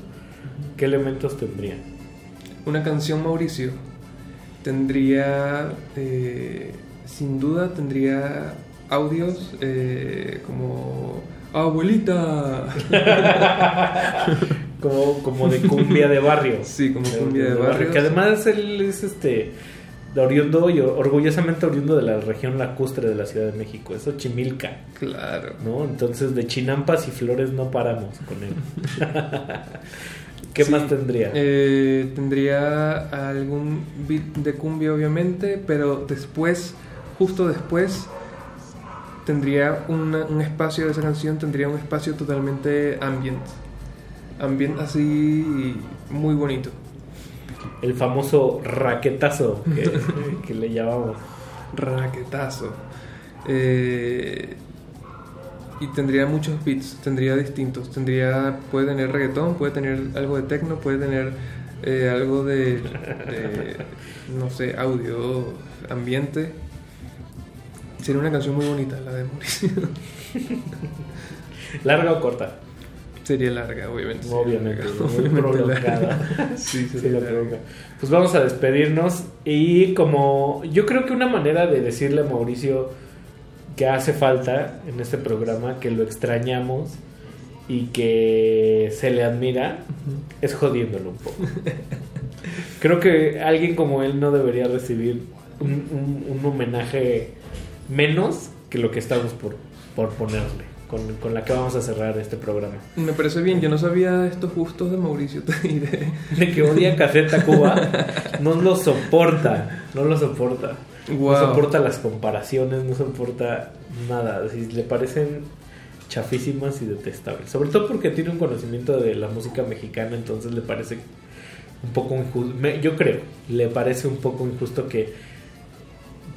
¿qué elementos tendría? Una canción Mauricio tendría, eh, sin duda, tendría audios eh, como abuelita. como, como de cumbia de barrio. Sí, como cumbia de barrio. Que además él es este de oriundo y orgullosamente oriundo de la región lacustre de la Ciudad de México, es Xochimilca. Claro. ¿No? Entonces de chinampas y flores no paramos con él. ¿Qué Sí, más tendría? eh, tendría algún beat de cumbia, obviamente, pero después, justo después, tendría una- un espacio de esa canción, tendría un espacio totalmente ambient. Ambient así muy bonito. El famoso raquetazo que, que le llamamos. Raquetazo. Eh, y tendría muchos beats, tendría distintos. Tendría, puede tener reggaetón, puede tener algo de techno, puede tener eh, algo de, de, no sé, audio, ambiente. Sería una canción muy bonita, la de Mauricio. ¿Larga o corta? Sería larga, obviamente. Obviamente, larga, muy obviamente prolongada. larga. sí, Sí, sería la larga. prolonga. Pues vamos a despedirnos y como yo creo que una manera de decirle a Mauricio que hace falta en este programa, que lo extrañamos y que se le admira, es jodiéndolo un poco. Creo que alguien como él no debería recibir un, un- un homenaje menos que lo que estamos por, por ponerle. con, con la que vamos a cerrar este programa. Me parece bien, yo no sabía estos gustos de Mauricio de... De que odia Café Tacuba, no lo soporta, no lo soporta. Wow. No soporta las comparaciones, no soporta nada. así, le parecen chafísimas y detestables. Sobre todo porque tiene un conocimiento de la música mexicana, entonces le parece un poco injusto. me- Yo creo, le parece un poco injusto que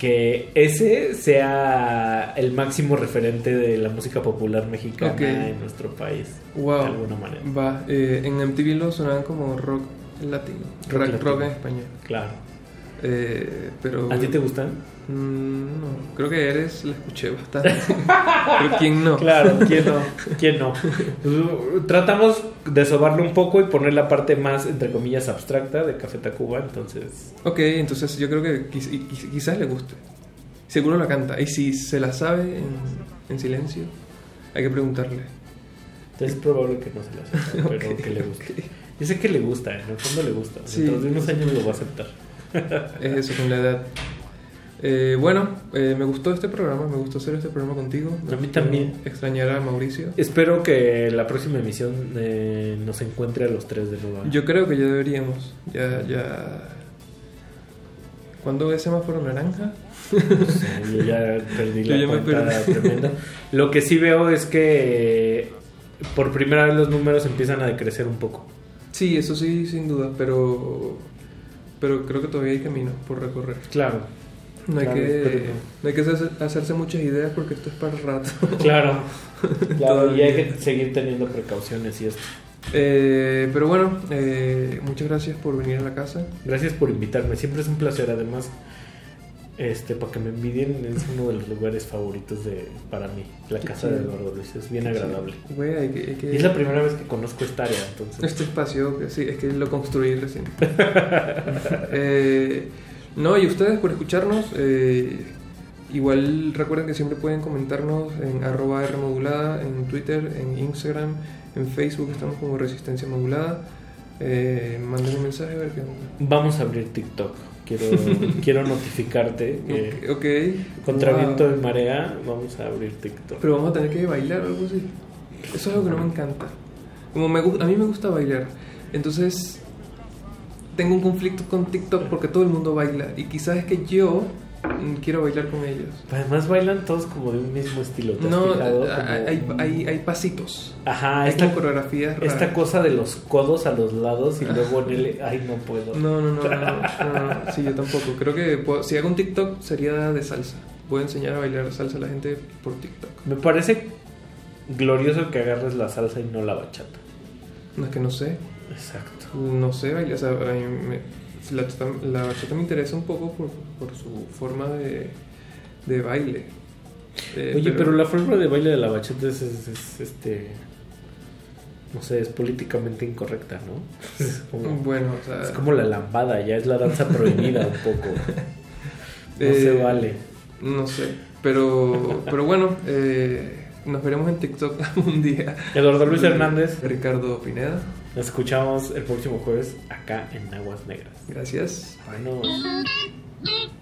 que ese sea el máximo referente de la música popular mexicana en nuestro país. Wow. De alguna manera. Va, eh, en MTV lo sonaban como rock latino. Rock Rock, latino. rock en español. Claro. Eh, pero... ¿A ti te gustan? Mm, no, creo que eres, la escuché bastante. pero ¿quién no? Claro, ¿quién no? ¿Quién no? Tratamos de sobarlo un poco y poner la parte más, entre comillas, abstracta de Café Tacuba, entonces... Ok, entonces yo creo que quiz- quizás le guste. Seguro la canta. Y si se la sabe en, en silencio, hay que preguntarle. Es probable que no se la sepa, pero Ok, que le guste. Yo sé que le gusta, en el fondo le gusta. Sí. Dentro de unos años lo va a aceptar. Es eso con la edad. Eh, bueno, eh, me gustó este programa, me gustó hacer este programa contigo. A mí también. Extrañar a Mauricio. Espero que la próxima emisión eh, nos encuentre a los tres de nuevo. Yo creo que ya deberíamos. Ya, ya. ¿Cuándo es semáforo naranja? Sí, yo ya perdí Yo la ya me cuenta perdí. tremenda. Lo que sí veo es que por primera vez los números empiezan a decrecer un poco. Sí, eso sí, sin duda, pero. Pero creo que todavía hay camino por recorrer. Claro. No hay Claro, que, no hay que hacerse, muchas ideas porque esto es para el rato. Claro. Claro, y hay que seguir teniendo precauciones y esto. Eh, pero bueno, eh, muchas gracias por venir a la casa. Gracias por invitarme, siempre es un placer. Además, este, para que me envidien, es uno de los lugares favoritos de para mí. La casa de. Eduardo Luis es bien agradable. chido. Güey, hay que- hay que- Y es la primera vez que conozco esta área, entonces. Este espacio, sí, es que lo construí recién. Eh, no, y ustedes por escucharnos. eh, igual recuerden que siempre pueden comentarnos en arroba Rmodulada, en Twitter, en Instagram, en Facebook estamos como Resistencia Modulada. Eh, manden un mensaje a ver qué onda. Vamos a abrir TikTok. Quiero, quiero notificarte que contra Wow. viento y marea vamos a abrir TikTok. Pero vamos a tener que bailar o algo así. Eso es algo que no me encanta. Como me, a mí me gusta bailar. Entonces, tengo un conflicto con TikTok porque todo el mundo baila. Y quizás es que yo quiero bailar con ellos. Además bailan todos como de un mismo estilo. ¿te has No, fijado? hay, Como- hay, hay, pasitos. Ajá, hay esta, como coreografías raras. esta cosa de los codos a los lados y luego en el... Ay, no puedo. No, no, no, no, no, Sí, yo tampoco. Creo que puedo- si hago un TikTok sería de salsa. Voy a enseñar a bailar salsa a la gente por TikTok. Me parece glorioso que agarres la salsa y no la bachata. No es que no sé. Exacto. No sé bailar. O sea, a mí me- la, bachata- la bachata me interesa un poco por, por su forma de, de baile. Eh, Oye, pero... la forma de baile de la bachata es, es- es, este... No sé, es políticamente incorrecta, ¿no? Es como, Bueno, o sea... es como la lambada, ya es la danza prohibida un poco. No Eh, se vale. No sé. Pero, pero bueno, eh, nos veremos en TikTok un día. Eduardo Luis Hernández. Ricardo Pineda. Nos escuchamos el próximo jueves acá en Aguas Negras. Gracias. Thank